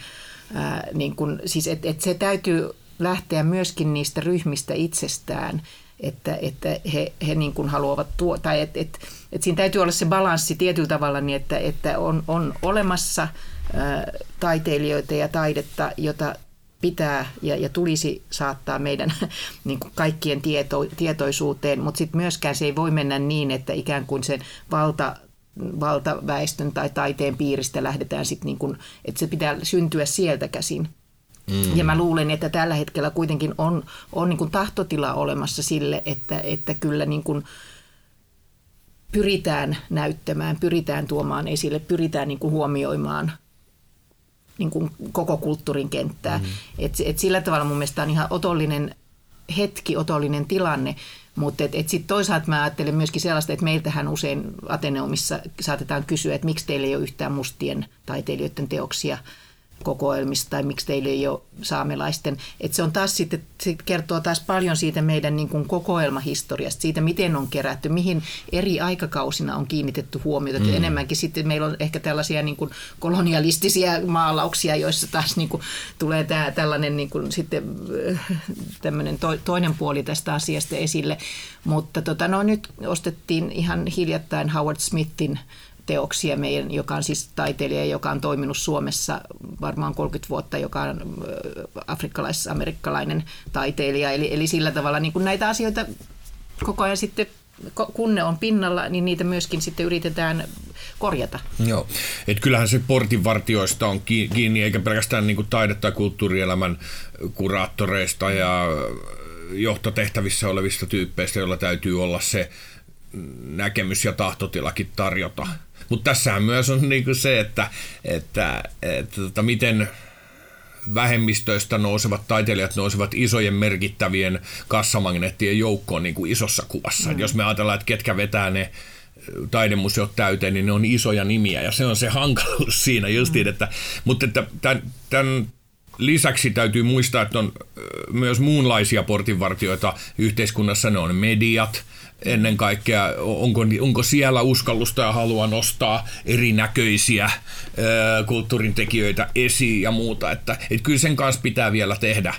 niin kun, siis et, et se täytyy lähteä myöskin niistä ryhmistä itsestään, että, että he, he niin kuin haluavat tuo, tai että et, et siinä täytyy olla se balanssi tietyllä tavalla niin, että, että on, on olemassa ää, taiteilijoita ja taidetta, jota pitää ja, ja tulisi saattaa meidän niin kuin kaikkien tieto, tietoisuuteen, mutta sitten myöskään se ei voi mennä niin, että ikään kuin sen valta valtaväestön tai taiteen piiristä lähdetään sitten, niin kuin, että se pitää syntyä sieltä käsin. Mm. Ja mä luulen, että tällä hetkellä kuitenkin on, on niin tahtotila olemassa sille, että, että kyllä niin kuin pyritään näyttämään, pyritään tuomaan esille, pyritään niin kuin huomioimaan niin kuin koko kulttuurin kenttää. Mm. Et, et sillä tavalla mun mielestä on ihan otollinen hetki, otollinen tilanne, mutta et, et sitten toisaalta mä ajattelen myöskin sellaista, että meiltähän usein Ateneumissa saatetaan kysyä, että miksi teillä ei ole yhtään mustien taiteilijoiden teoksia – kokoelmista tai miksi teillä ei ole saamelaisten. että se on taas sitten, se kertoo taas paljon siitä meidän niin kuin kokoelmahistoriasta, siitä miten on kerätty, mihin eri aikakausina on kiinnitetty huomiota. Mm. enemmänkin sitten meillä on ehkä tällaisia niin kuin kolonialistisia maalauksia, joissa taas niin kuin tulee tämä, tällainen niin kuin sitten tämmöinen to, toinen puoli tästä asiasta esille. Mutta tota, no, nyt ostettiin ihan hiljattain Howard Smithin teoksia meidän, joka on siis taiteilija, joka on toiminut Suomessa varmaan 30 vuotta, joka on afrikkalais-amerikkalainen taiteilija. Eli, eli sillä tavalla niin kuin näitä asioita koko ajan sitten kun ne on pinnalla, niin niitä myöskin sitten yritetään korjata. Joo, että kyllähän se portinvartioista on kiinni, eikä pelkästään niin kuin taide- tai kulttuurielämän kuraattoreista ja johtotehtävissä olevista tyyppeistä, joilla täytyy olla se näkemys ja tahtotilakin tarjota. Mutta tässähän myös on niinku se, että, että, että tota, miten vähemmistöistä nousevat taiteilijat nousevat isojen merkittävien kassamagneettien joukkoon niin kuin isossa kuvassa. Mm. jos me ajatellaan, että ketkä vetää ne taidemuseot täyteen, niin ne on isoja nimiä ja se on se hankaluus siinä justiin, mm. että, mutta että tämän, tämän lisäksi täytyy muistaa, että on myös muunlaisia portinvartioita yhteiskunnassa, ne on mediat, ennen kaikkea, onko, onko siellä uskallusta ja halua nostaa erinäköisiä ö, kulttuurin tekijöitä esiin ja muuta, että, että kyllä sen kanssa pitää vielä tehdä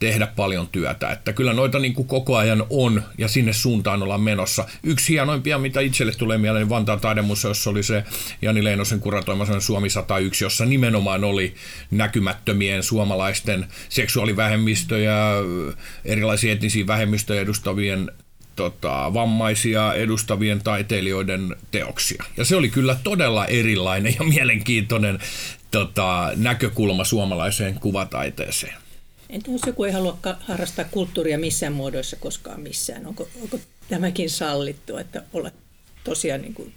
tehdä paljon työtä. Että kyllä noita niin kuin koko ajan on ja sinne suuntaan ollaan menossa. Yksi hienoimpia, mitä itselle tulee mieleen, niin Vantaan taidemuseossa oli se Jani Leinosen kuratoima Suomi 101, jossa nimenomaan oli näkymättömien suomalaisten seksuaalivähemmistöjä, erilaisia etnisiä vähemmistöjä edustavien tota, vammaisia edustavien taiteilijoiden teoksia. Ja se oli kyllä todella erilainen ja mielenkiintoinen tota, näkökulma suomalaiseen kuvataiteeseen. Entä jos joku ei halua harrastaa kulttuuria missään muodoissa koskaan missään? Onko, onko tämäkin sallittu, että olla tosiaan niin kuin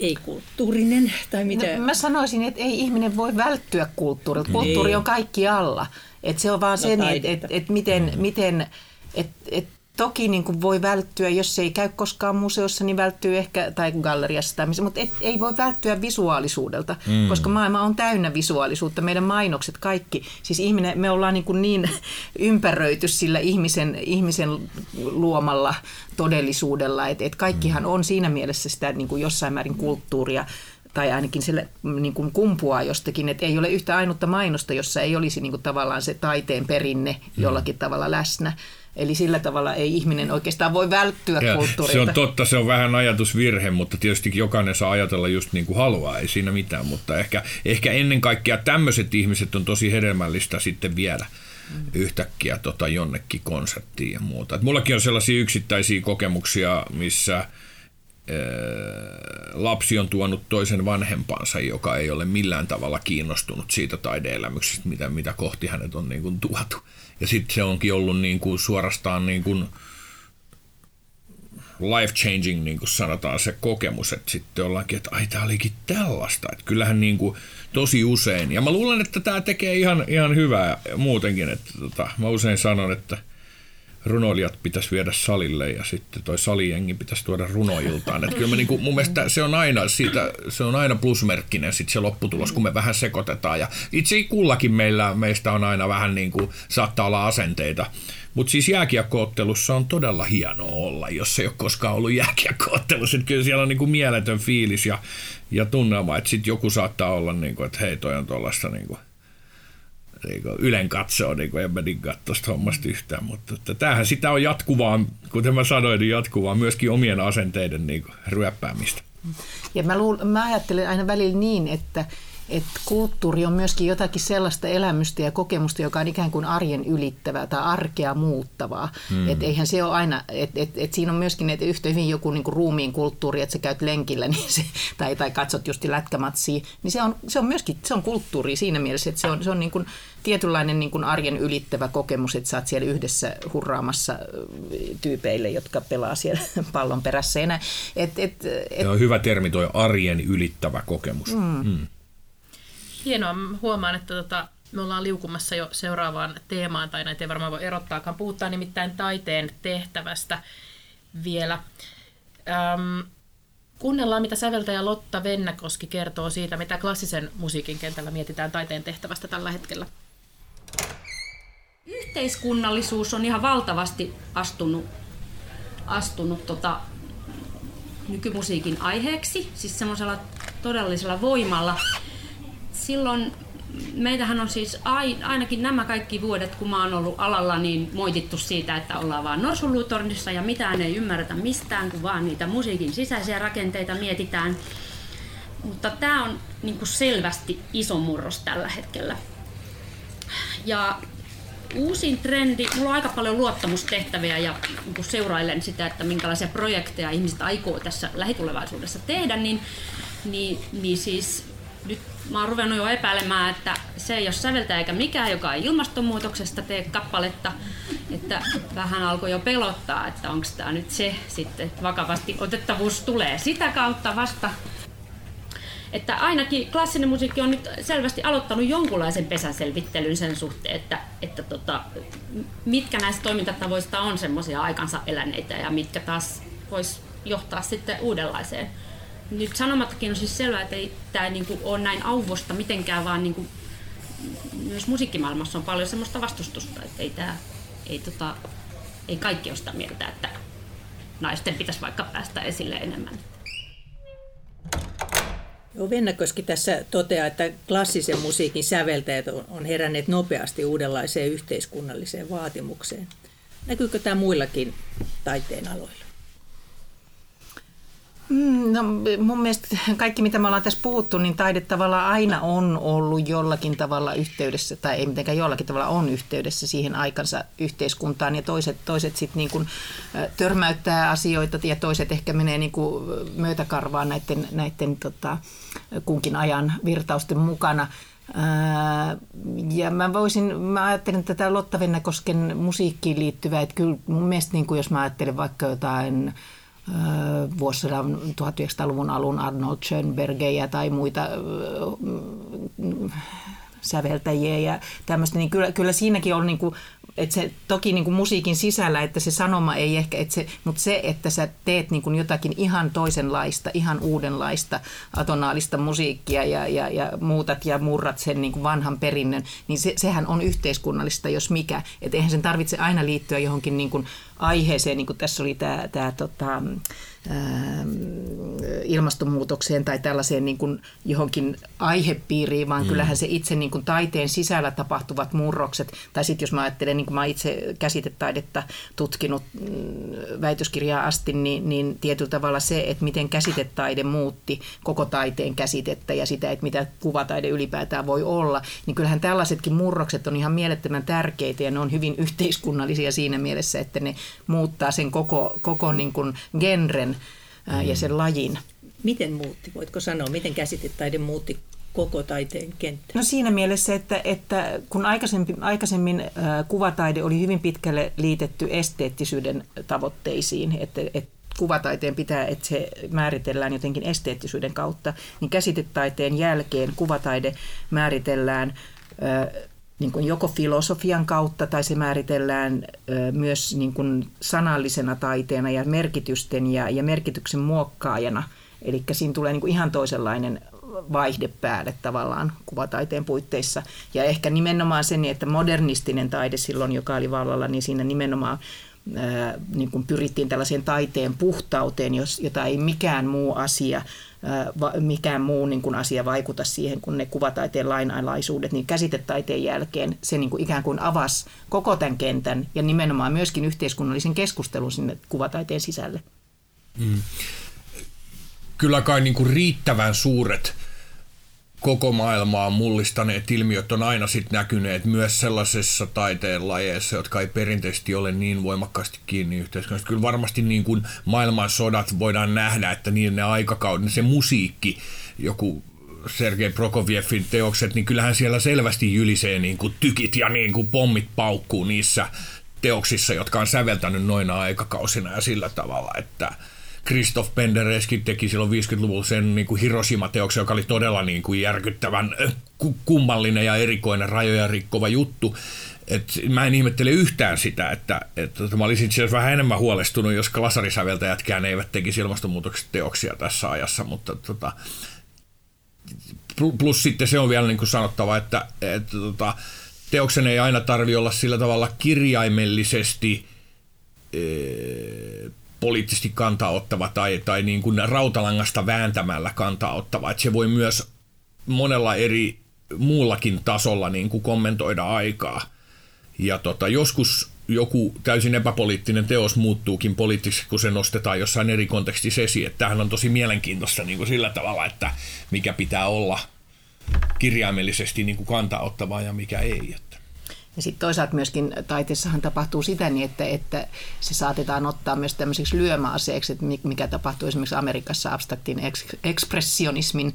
ei-kulttuurinen tai mitä? No, mä sanoisin, että ei ihminen voi välttyä kulttuurilta. Kulttuuri on kaikki alla. Et se on vaan no, se, että et, et miten, mm. miten et, et Toki niin kuin voi välttyä, jos ei käy koskaan museossa, niin välttyy ehkä, tai galleriassa tai missä, mutta et, ei voi välttyä visuaalisuudelta, mm. koska maailma on täynnä visuaalisuutta. Meidän mainokset, kaikki, siis ihminen, me ollaan niin, kuin niin ympäröity sillä ihmisen, ihmisen luomalla todellisuudella, että et kaikkihan on siinä mielessä sitä niin kuin jossain määrin kulttuuria, tai ainakin se niin kuin kumpuaa jostakin, että ei ole yhtä ainutta mainosta, jossa ei olisi niin kuin tavallaan se taiteen perinne jollakin mm. tavalla läsnä. Eli sillä tavalla ei ihminen oikeastaan voi välttyä ja kulttuurilta. Se on totta, se on vähän ajatusvirhe, mutta tietysti jokainen saa ajatella just niin kuin haluaa, ei siinä mitään. Mutta ehkä, ehkä ennen kaikkea tämmöiset ihmiset on tosi hedelmällistä sitten viedä mm. yhtäkkiä tota jonnekin konserttiin ja muuta. Et mullakin on sellaisia yksittäisiä kokemuksia, missä lapsi on tuonut toisen vanhempansa, joka ei ole millään tavalla kiinnostunut siitä taideelämyksestä, mitä, mitä kohti hänet on niin kuin tuotu. Ja sitten se onkin ollut niin kuin suorastaan niin kuin life changing, niin kuin sanotaan se kokemus, että sitten ollaankin, että ai tämä olikin tällaista. Että kyllähän niin kuin tosi usein, ja mä luulen, että tämä tekee ihan, ihan hyvää muutenkin, että tota, mä usein sanon, että runoilijat pitäisi viedä salille ja sitten toi salijengi pitäisi tuoda runoiltaan. Että kyllä mä niinku, mun mielestä se on aina, siitä, se on aina plusmerkkinen sit se lopputulos, kun me vähän sekoitetaan. Ja itse kullakin meillä, meistä on aina vähän niin kuin, saattaa olla asenteita. Mutta siis jääkiekkoottelussa on todella hienoa olla, jos ei ole koskaan ollut jääkiekkoottelussa. Kyllä siellä on niin kuin mieletön fiilis ja, ja tunnelma, että sitten joku saattaa olla, niin kuin, että hei toi on tuollaista niin kuin, niin kuin ylen katsoa, niin kuin en mä niin katso hommasta yhtään, mutta että tämähän sitä on jatkuvaa, kuten mä sanoin, niin jatkuvaa myöskin omien asenteiden niin kuin ryöppäämistä. Ja mä, luul, mä ajattelen aina välillä niin, että, että kulttuuri on myöskin jotakin sellaista elämystä ja kokemusta, joka on ikään kuin arjen ylittävää tai arkea muuttavaa. Mm. Että eihän se ole aina, että et, et siinä on myöskin että yhtä hyvin joku niinku ruumiin kulttuuri, että sä käyt lenkillä niin se, tai, tai katsot just lätkämatsia, niin se on, se on myöskin se on kulttuuri siinä mielessä, että se on, se on niin kuin tietynlainen niin kuin arjen ylittävä kokemus, että sä oot siellä yhdessä hurraamassa tyypeille, jotka pelaa siellä pallon perässä. Et, et, et, on hyvä termi tuo arjen ylittävä kokemus. Mm. Mm. Hienoa. Huomaan, että tota, me ollaan liukumassa jo seuraavaan teemaan, tai näitä ei varmaan voi erottaakaan. Puhutaan nimittäin taiteen tehtävästä vielä. Öm, kuunnellaan, mitä säveltäjä Lotta Vennäkoski kertoo siitä, mitä klassisen musiikin kentällä mietitään taiteen tehtävästä tällä hetkellä. Yhteiskunnallisuus on ihan valtavasti astunut, astunut tota, nykymusiikin aiheeksi, siis semmoisella todellisella voimalla silloin meitähän on siis ainakin nämä kaikki vuodet, kun mä oon ollut alalla, niin moitittu siitä, että ollaan vaan norsulutornissa ja mitään ei ymmärretä mistään, kun vaan niitä musiikin sisäisiä rakenteita mietitään. Mutta tämä on niin selvästi iso murros tällä hetkellä. Ja uusin trendi, mulla on aika paljon luottamustehtäviä ja kun seurailen sitä, että minkälaisia projekteja ihmiset aikoo tässä lähitulevaisuudessa tehdä, niin, niin, niin siis nyt mä oon ruvennut jo epäilemään, että se ei ole säveltäjä eikä mikään, joka ei ilmastonmuutoksesta tee kappaletta. Et että vähän alkoi jo pelottaa, että onko tämä nyt se sitten, että vakavasti otettavuus tulee sitä kautta vasta. Että ainakin klassinen musiikki on nyt selvästi aloittanut jonkunlaisen pesänselvittelyn sen suhteen, että, että tota, mitkä näistä toimintatavoista on semmoisia aikansa eläneitä ja mitkä taas vois johtaa sitten uudenlaiseen. Nyt sanomattakin on siis selvää, että ei tämä niinku ole näin auvosta mitenkään, vaan niinku myös musiikkimaailmassa on paljon semmoista vastustusta, että ei, tää, ei, tota, ei kaikki ole sitä mieltä, että naisten pitäisi vaikka päästä esille enemmän. Joo, Vennakoski tässä toteaa, että klassisen musiikin säveltäjät on heränneet nopeasti uudenlaiseen yhteiskunnalliseen vaatimukseen. Näkyykö tämä muillakin taiteen aloilla? Mm, no, mun mielestä kaikki, mitä me ollaan tässä puhuttu, niin taide tavallaan aina on ollut jollakin tavalla yhteydessä, tai ei mitenkään jollakin tavalla on yhteydessä siihen aikansa yhteiskuntaan, ja toiset, toiset sitten niin kuin törmäyttää asioita, ja toiset ehkä menee niin kuin myötäkarvaan näiden, näiden tota, kunkin ajan virtausten mukana. Ja mä voisin, mä ajattelen tätä Lotta Vennakosken musiikkiin liittyvää, että kyllä mun mielestä niin kuin jos mä ajattelen vaikka jotain vuosisadan 1900-luvun alun Arnold Schönbergejä tai muita säveltäjiä ja tämmöistä, niin kyllä, kyllä siinäkin on niin kuin, että se toki niin kuin musiikin sisällä, että se sanoma ei ehkä, että se, mutta se, että sä teet niin kuin jotakin ihan toisenlaista, ihan uudenlaista atonaalista musiikkia ja, ja, ja muutat ja murrat sen niin kuin vanhan perinnön, niin se, sehän on yhteiskunnallista, jos mikä. Että eihän sen tarvitse aina liittyä johonkin niin kuin aiheeseen, niin kuin tässä oli tämä, tämä tota, Ähm, ilmastonmuutokseen tai tällaiseen niin kuin johonkin aihepiiriin, vaan mm. kyllähän se itse niin kuin taiteen sisällä tapahtuvat murrokset, tai sitten jos mä ajattelen, niin kuin mä itse käsitetaidetta tutkinut mm, väitöskirjaa asti, niin, niin tietyllä tavalla se, että miten käsitetaide muutti koko taiteen käsitettä ja sitä, että mitä kuvataide ylipäätään voi olla, niin kyllähän tällaisetkin murrokset on ihan mielettömän tärkeitä ja ne on hyvin yhteiskunnallisia siinä mielessä, että ne muuttaa sen koko, koko niin kuin genren ja sen lajin. Miten muutti? Voitko sanoa, miten käsitetaide muutti koko taiteen kenttä? No siinä mielessä, että, että kun aikaisemmin, aikaisemmin kuvataide oli hyvin pitkälle liitetty esteettisyyden tavoitteisiin, että, että kuvataiteen pitää, että se määritellään jotenkin esteettisyyden kautta, niin käsitetaiteen jälkeen kuvataide määritellään niin kuin joko filosofian kautta tai se määritellään myös niin kuin sanallisena taiteena ja merkitysten ja, ja merkityksen muokkaajana. Eli siinä tulee niin kuin ihan toisenlainen vaihde päälle tavallaan kuvataiteen puitteissa. Ja ehkä nimenomaan sen, että modernistinen taide silloin, joka oli vallalla, niin siinä nimenomaan niin kuin pyrittiin tällaiseen taiteen puhtauteen, jos, jota ei mikään muu asia mikään muu niin kuin asia vaikuta siihen, kun ne kuvataiteen lainalaisuudet, niin käsitetaiteen jälkeen se niin kuin ikään kuin avasi koko tämän kentän ja nimenomaan myöskin yhteiskunnallisen keskustelun sinne kuvataiteen sisälle. Mm. Kyllä kai niin kuin riittävän suuret koko maailmaa mullistaneet ilmiöt on aina sit näkyneet myös sellaisessa taiteenlajeissa, jotka ei perinteisesti ole niin voimakkaasti kiinni yhteiskunnasta. Kyllä varmasti niin kuin maailmansodat voidaan nähdä, että niin ne aikakaudet, se musiikki, joku Sergei Prokovievin teokset, niin kyllähän siellä selvästi jylisee niin kuin tykit ja niin kuin pommit paukkuu niissä teoksissa, jotka on säveltänyt noina aikakausina ja sillä tavalla, että – Christoph Pendereski teki silloin 50-luvulla sen niin kuin Hiroshima-teoksen, joka oli todella niin kuin järkyttävän kummallinen ja erikoinen rajoja rikkova juttu. Et mä en ihmettele yhtään sitä, että, että mä olisin itse vähän enemmän huolestunut, jos klasarisäveltäjätkään eivät tekisi ilmastonmuutoksen teoksia tässä ajassa, mutta tota, plus sitten se on vielä niin kuin sanottava, että, että tota, teoksen ei aina tarvi olla sillä tavalla kirjaimellisesti poliittisesti kantaa ottava tai, tai niin kuin rautalangasta vääntämällä kantaa ottava. Että se voi myös monella eri muullakin tasolla niin kuin kommentoida aikaa. Ja tota, joskus joku täysin epäpoliittinen teos muuttuukin poliittiseksi, kun se nostetaan jossain eri kontekstissa esiin. Että tämähän on tosi mielenkiintoista niin kuin sillä tavalla, että mikä pitää olla kirjaimellisesti niin kuin kantaa ottavaa ja mikä ei. Että. Ja sitten toisaalta myöskin taiteessahan tapahtuu sitä niin, että, että se saatetaan ottaa myös tämmöiseksi lyömäaseeksi, että mikä tapahtuu esimerkiksi Amerikassa abstraktin ekspressionismin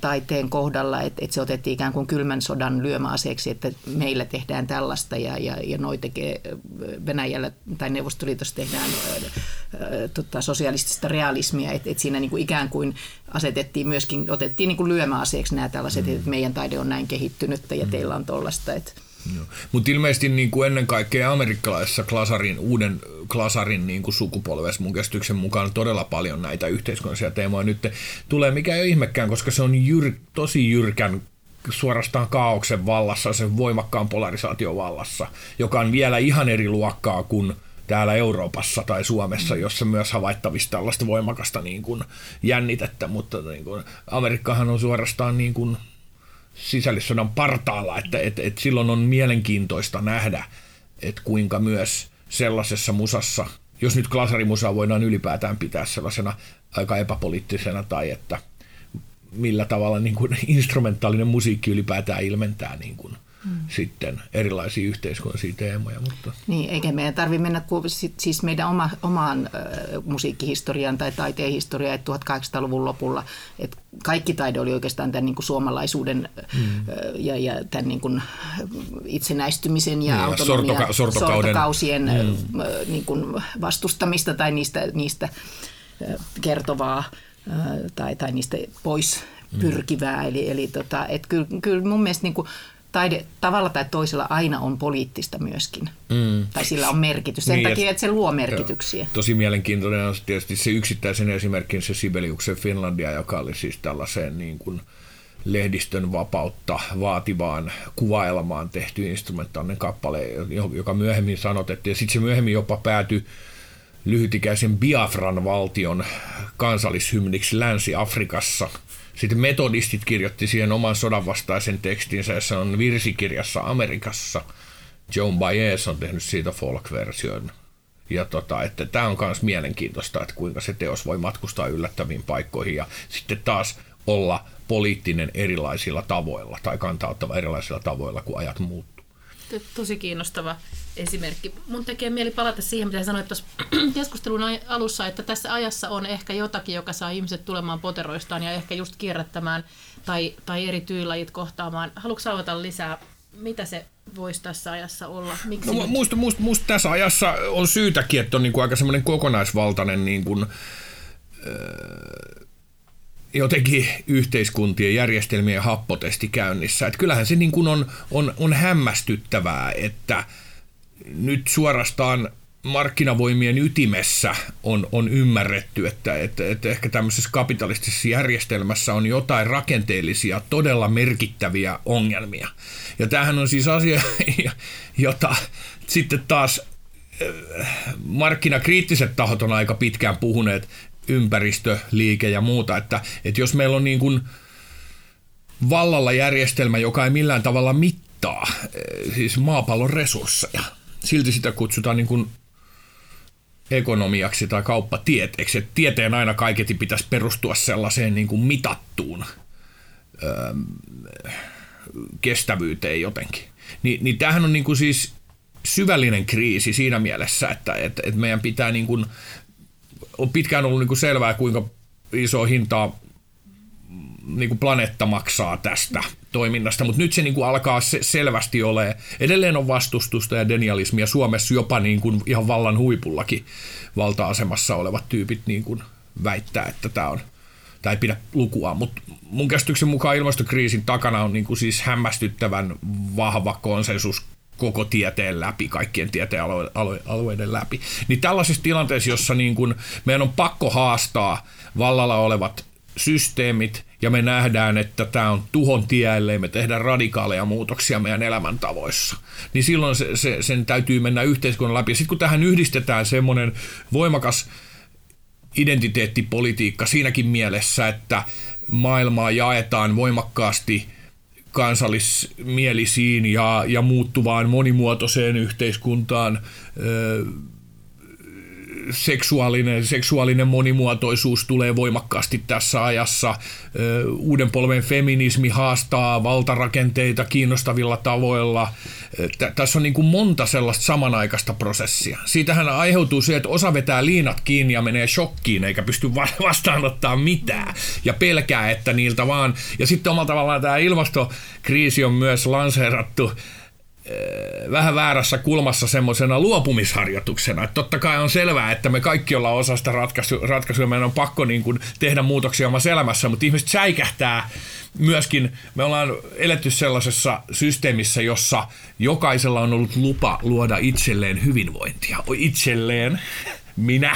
taiteen kohdalla, että, että se otettiin ikään kuin kylmän sodan lyömäaseeksi, että meillä tehdään tällaista ja, ja, ja noi tekee Venäjällä tai Neuvostoliitossa tehdään tota, sosialistista realismia, että, että siinä niin kuin ikään kuin asetettiin myöskin, otettiin niin kuin lyömäaseeksi nämä tällaiset, mm. että meidän taide on näin kehittynyttä ja mm. teillä on tollasta, että mutta ilmeisesti niin kuin ennen kaikkea amerikkalaisessa klasarin, uuden klasarin niin kuin sukupolvessa mun käsityksen mukaan todella paljon näitä yhteiskunnallisia teemoja nyt tulee, mikä ei ole ihmekään, koska se on jyr, tosi jyrkän suorastaan kaauksen vallassa, sen voimakkaan polarisaation vallassa, joka on vielä ihan eri luokkaa kuin täällä Euroopassa tai Suomessa, jossa myös havaittavista tällaista voimakasta niin kuin jännitettä, mutta niin kuin, Amerikkahan on suorastaan niin kuin sisällissodan partaalla, että et, et silloin on mielenkiintoista nähdä, että kuinka myös sellaisessa musassa, jos nyt klasarimusaa voidaan ylipäätään pitää sellaisena aika epäpoliittisena tai että millä tavalla niin kuin instrumentaalinen musiikki ylipäätään ilmentää niin kuin – mm. sitten erilaisia yhteiskunnallisia teemoja. Mutta. Niin, eikä meidän tarvitse mennä kuin siis meidän oma, omaan äh, musiikkihistoriaan tai taiteen historiaan 1800-luvun lopulla, että kaikki taide oli oikeastaan tämän niin kuin suomalaisuuden mm. ja, ja tämän niin kuin itsenäistymisen ja, niin, autonomia, sortoka- sortokausien mm. niin kuin vastustamista tai niistä, niistä kertovaa tai, tai niistä pois mm. pyrkivää. Mm. Eli, eli tota, et kyllä, kyllä mun mielestä niin kuin taide tavalla tai toisella aina on poliittista myöskin. Mm. Tai sillä on merkitys. Sen niin, takia, että se luo merkityksiä. Joo. Tosi mielenkiintoinen on tietysti se yksittäisen esimerkin se Sibeliuksen Finlandia, joka oli siis tällaiseen niin kuin lehdistön vapautta vaativaan kuvaelmaan tehty instrumentaalinen kappale, joka myöhemmin sanotettiin. Ja sitten se myöhemmin jopa päätyi lyhytikäisen Biafran valtion kansallishymniksi Länsi-Afrikassa – sitten metodistit kirjoitti siihen oman sodanvastaisen tekstinsä, jossa on virsikirjassa Amerikassa. Joan Baez on tehnyt siitä folk-version. Ja tota, että tämä on myös mielenkiintoista, että kuinka se teos voi matkustaa yllättäviin paikkoihin ja sitten taas olla poliittinen erilaisilla tavoilla tai kantauttava erilaisilla tavoilla, kun ajat muuttuu. Tosi kiinnostava esimerkki. Mun tekee mieli palata siihen, mitä sanoit tuossa keskustelun alussa, että tässä ajassa on ehkä jotakin, joka saa ihmiset tulemaan poteroistaan ja ehkä just kierrättämään tai, tai eri tyylajit kohtaamaan. Haluatko avata lisää, mitä se voisi tässä ajassa olla? Miksi no, musta, musta, musta, tässä ajassa on syytäkin, että on niin kuin aika semmoinen kokonaisvaltainen niin kuin, öö, jotenkin yhteiskuntien järjestelmien happotesti käynnissä. Että kyllähän se niin kuin on, on, on hämmästyttävää, että – nyt suorastaan markkinavoimien ytimessä on, on ymmärretty, että, että, että ehkä tämmöisessä kapitalistisessa järjestelmässä on jotain rakenteellisia, todella merkittäviä ongelmia. Ja tämähän on siis asia, jota sitten taas äh, markkinakriittiset tahot on aika pitkään puhuneet, ympäristö, liike ja muuta, että, että jos meillä on niin kuin vallalla järjestelmä, joka ei millään tavalla mittaa äh, siis maapallon resursseja – silti sitä kutsutaan niin kuin ekonomiaksi tai kauppatieteeksi. Että tieteen aina kaiketi pitäisi perustua sellaiseen niin kuin mitattuun öö, kestävyyteen jotenkin. Ni, niin tämähän on niin kuin siis syvällinen kriisi siinä mielessä, että, että, että meidän pitää niin kuin, on pitkään ollut niin kuin selvää, kuinka iso hintaa niin kuin planeetta maksaa tästä toiminnasta, mutta nyt se niin kuin alkaa se, selvästi ole. Edelleen on vastustusta ja denialismia Suomessa jopa niin kuin ihan vallan huipullakin valta-asemassa olevat tyypit niin kuin väittää, että tämä on tai ei pidä lukua, mutta mun käsityksen mukaan ilmastokriisin takana on niin kuin siis hämmästyttävän vahva konsensus koko tieteen läpi, kaikkien tieteen alue, alue, alueiden läpi. Niin tällaisessa tilanteessa, jossa niin kuin meidän on pakko haastaa vallalla olevat systeemit ja me nähdään, että tämä on tuhon tie, ellei me tehdä radikaaleja muutoksia meidän elämäntavoissa. Niin silloin se, se, sen täytyy mennä yhteiskunnan läpi. Sitten kun tähän yhdistetään semmoinen voimakas identiteettipolitiikka siinäkin mielessä, että maailmaa jaetaan voimakkaasti kansallismielisiin ja, ja muuttuvaan monimuotoiseen yhteiskuntaan, seksuaalinen, seksuaalinen monimuotoisuus tulee voimakkaasti tässä ajassa. Uuden polven feminismi haastaa valtarakenteita kiinnostavilla tavoilla. Tässä on niin kuin monta sellaista samanaikaista prosessia. Siitähän aiheutuu se, että osa vetää liinat kiinni ja menee shokkiin eikä pysty vastaanottaa mitään ja pelkää, että niiltä vaan... Ja sitten omalla tavallaan tämä ilmastokriisi on myös lanseerattu vähän väärässä kulmassa semmoisena luopumisharjoituksena. Että totta kai on selvää, että me kaikki ollaan osa sitä ratkaisu, ratkaisua, meidän on pakko niin kuin tehdä muutoksia omassa elämässä, mutta ihmiset säikähtää myöskin, me ollaan eletty sellaisessa systeemissä, jossa jokaisella on ollut lupa luoda itselleen hyvinvointia. Itselleen, minä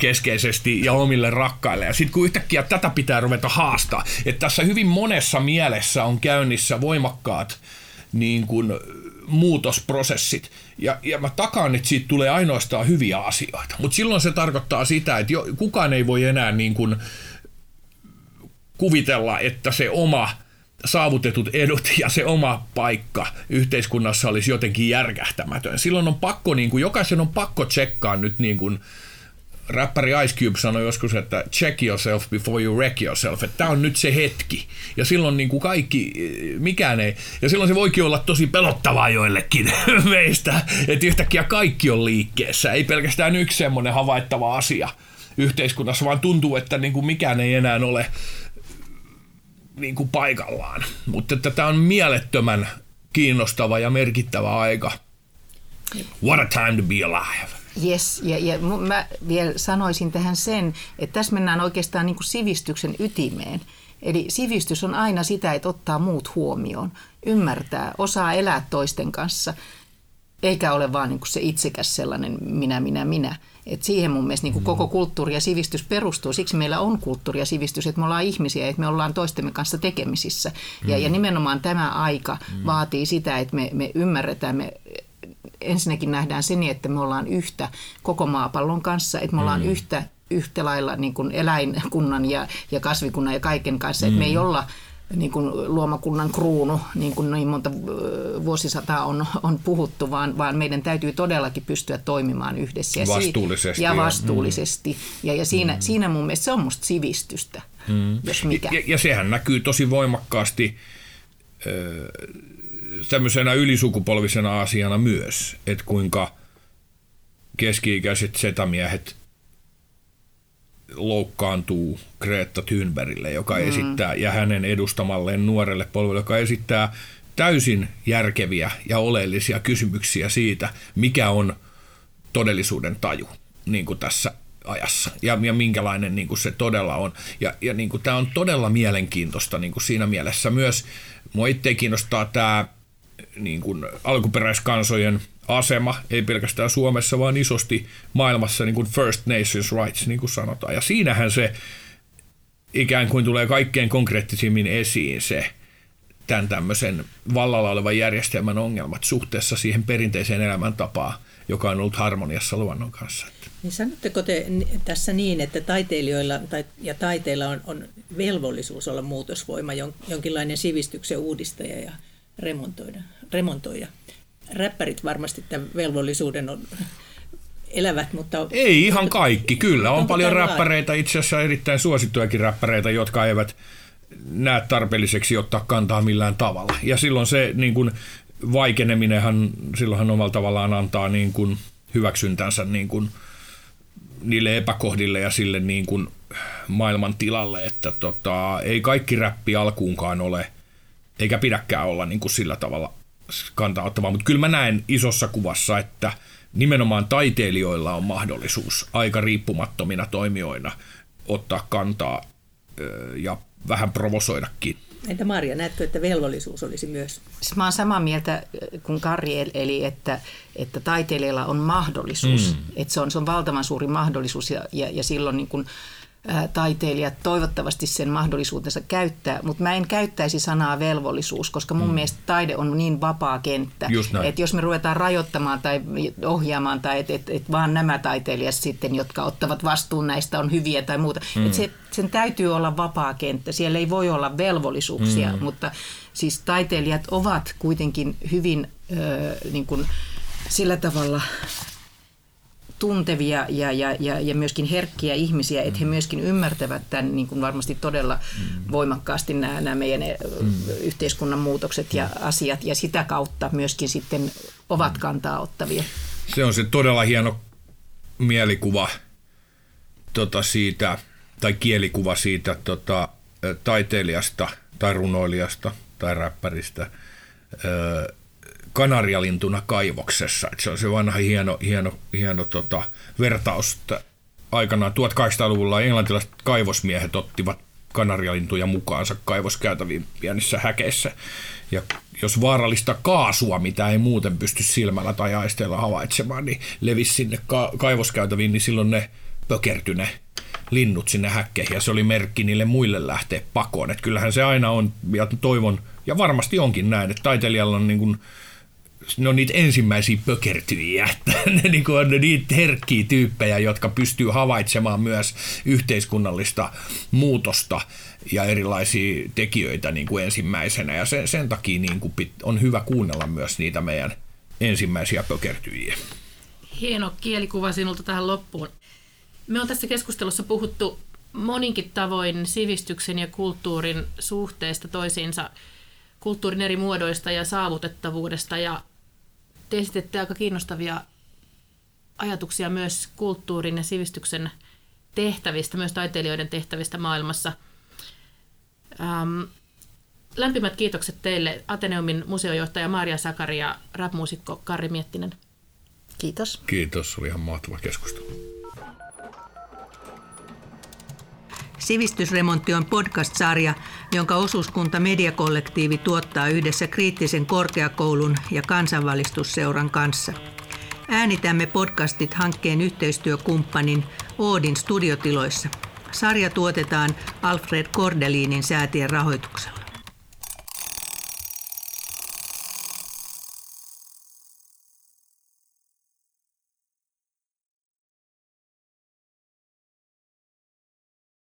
keskeisesti ja omille rakkaille. Ja sitten kun yhtäkkiä tätä pitää ruveta haastaa, että tässä hyvin monessa mielessä on käynnissä voimakkaat niin kuin muutosprosessit. Ja, ja mä takaan, että siitä tulee ainoastaan hyviä asioita. Mutta silloin se tarkoittaa sitä, että jo, kukaan ei voi enää niin kuin kuvitella, että se oma saavutetut edut ja se oma paikka yhteiskunnassa olisi jotenkin järkähtämätön. Silloin on pakko, niin kuin, jokaisen on pakko tsekkaa nyt niin kuin, räppäri Ice Cube sanoi joskus, että check yourself before you wreck yourself, että tämä on nyt se hetki. Ja silloin niin kuin kaikki, mikään ei, ja silloin se voikin olla tosi pelottavaa joillekin meistä, että yhtäkkiä kaikki on liikkeessä, ei pelkästään yksi semmoinen havaittava asia yhteiskunnassa, vaan tuntuu, että niin kuin mikään ei enää ole niin kuin paikallaan. Mutta tämä on mielettömän kiinnostava ja merkittävä aika. What a time to be alive. Yes, ja, ja mä vielä sanoisin tähän sen, että tässä mennään oikeastaan niin kuin sivistyksen ytimeen. Eli sivistys on aina sitä, että ottaa muut huomioon, ymmärtää, osaa elää toisten kanssa, eikä ole vaan niin kuin se itsekäs sellainen minä, minä, minä. Et siihen mun mielestä niin kuin koko kulttuuri ja sivistys perustuu. Siksi meillä on kulttuuri ja sivistys, että me ollaan ihmisiä, että me ollaan toistemme kanssa tekemisissä. Ja, ja nimenomaan tämä aika vaatii sitä, että me, me ymmärretään, me ensinnäkin nähdään se niin, että me ollaan yhtä koko maapallon kanssa, että me ollaan mm. yhtä yhtä lailla niin kuin eläinkunnan ja, ja kasvikunnan ja kaiken kanssa, mm. että me ei mm. olla niin kuin luomakunnan kruunu, niin kuin niin monta vuosisataa on, on puhuttu, vaan, vaan meidän täytyy todellakin pystyä toimimaan yhdessä. Ja vastuullisesti. Ja vastuullisesti. Mm. Ja, ja siinä, mm. siinä mun mielestä se on musta sivistystä, mm. jos mikä. Ja, ja sehän näkyy tosi voimakkaasti tämmöisenä ylisukupolvisena asiana myös, että kuinka keski-ikäiset setämiehet loukkaantuu Greta Thunbergille, joka mm. esittää, ja hänen edustamalleen nuorelle polvelle, joka esittää täysin järkeviä ja oleellisia kysymyksiä siitä, mikä on todellisuuden taju niin kuin tässä ajassa ja, ja minkälainen niin kuin se todella on. Ja, ja niin kuin, tämä on todella mielenkiintoista niin kuin siinä mielessä myös. Mua itse kiinnostaa tämä niin kuin alkuperäiskansojen asema, ei pelkästään Suomessa, vaan isosti maailmassa niin kuin First Nations Rights, niin kuin sanotaan. Ja siinähän se ikään kuin tulee kaikkein konkreettisimmin esiin se tämän tämmöisen vallalla olevan järjestelmän ongelmat suhteessa siihen perinteiseen elämäntapaan, joka on ollut harmoniassa luonnon kanssa. Niin sanotteko te tässä niin, että taiteilijoilla tai, ja taiteilla on, on velvollisuus olla muutosvoima, jonkinlainen sivistyksen uudistaja ja remontoida, remontoida. Räppärit varmasti tämän velvollisuuden on elävät, mutta... Ei ihan kaikki, kyllä. On paljon räppäreitä, itse asiassa erittäin suosittujakin räppäreitä, jotka eivät näe tarpeelliseksi ottaa kantaa millään tavalla. Ja silloin se niin kuin, vaikeneminenhan silloinhan omalla tavallaan antaa niin kuin, hyväksyntänsä niin kuin, niille epäkohdille ja sille niin kuin, maailman tilalle, että tota, ei kaikki räppi alkuunkaan ole – eikä pidäkään olla niin kuin sillä tavalla kantaa ottavaa. Mutta kyllä mä näen isossa kuvassa, että nimenomaan taiteilijoilla on mahdollisuus aika riippumattomina toimijoina ottaa kantaa ja vähän provosoidakin. Entä Maria, näetkö, että velvollisuus olisi myös? Siis mä olen samaa mieltä kuin Karri, eli että, että taiteilijalla on mahdollisuus. Mm. Että se on, se on valtavan suuri mahdollisuus ja, ja, ja silloin niin kuin, taiteilijat toivottavasti sen mahdollisuutensa käyttää, mutta mä en käyttäisi sanaa velvollisuus, koska mun mm. mielestä taide on niin vapaa kenttä, että jos me ruvetaan rajoittamaan tai ohjaamaan tai että et, et vaan nämä taiteilijat sitten, jotka ottavat vastuun näistä on hyviä tai muuta, mm. että se, sen täytyy olla vapaa kenttä, siellä ei voi olla velvollisuuksia, mm. mutta siis taiteilijat ovat kuitenkin hyvin ö, niin kuin, sillä tavalla tuntevia ja, ja, ja, ja myöskin herkkiä ihmisiä, että he mm. myöskin ymmärtävät tämän niin kuin varmasti todella mm. voimakkaasti nämä, nämä meidän mm. yhteiskunnan muutokset ja asiat ja sitä kautta myöskin sitten ovat kantaa ottavia. Se on se todella hieno mielikuva tota siitä, tai kielikuva siitä tota, taiteilijasta tai runoilijasta tai räppäristä kanarialintuna kaivoksessa. Et se on se vanha hieno, hieno, hieno tota, vertaus. Aikanaan 1800-luvulla englantilaiset kaivosmiehet ottivat kanarialintuja mukaansa kaivoskäytäviin pienissä häkeissä. Ja jos vaarallista kaasua, mitä ei muuten pysty silmällä tai aisteella havaitsemaan, niin levisi sinne ka- kaivoskäytäviin, niin silloin ne pökertyi ne linnut sinne häkkeihin ja se oli merkki niille muille lähteä pakoon. Et kyllähän se aina on, ja toivon, ja varmasti onkin näin, että taiteilijalla on niin kuin ne on niitä ensimmäisiä pökertyjiä, että ne niin on niitä herkkiä tyyppejä, jotka pystyy havaitsemaan myös yhteiskunnallista muutosta ja erilaisia tekijöitä niin kuin ensimmäisenä. Ja sen, sen takia niin kuin on hyvä kuunnella myös niitä meidän ensimmäisiä pökertyjiä. Hieno kielikuva sinulta tähän loppuun. Me on tässä keskustelussa puhuttu moninkin tavoin sivistyksen ja kulttuurin suhteesta toisiinsa, kulttuurin eri muodoista ja saavutettavuudesta ja te esitette aika kiinnostavia ajatuksia myös kulttuurin ja sivistyksen tehtävistä, myös taiteilijoiden tehtävistä maailmassa. Ähm, lämpimät kiitokset teille Ateneumin museojohtaja Maria Sakari ja rapmuusikko Karri Miettinen. Kiitos. Kiitos, oli ihan mahtava keskustelu. Sivistysremontti on podcast-sarja, jonka osuuskunta Mediakollektiivi tuottaa yhdessä kriittisen korkeakoulun ja kansanvalistusseuran kanssa. Äänitämme podcastit hankkeen yhteistyökumppanin Oodin studiotiloissa. Sarja tuotetaan Alfred Kordelinin säätien rahoituksella.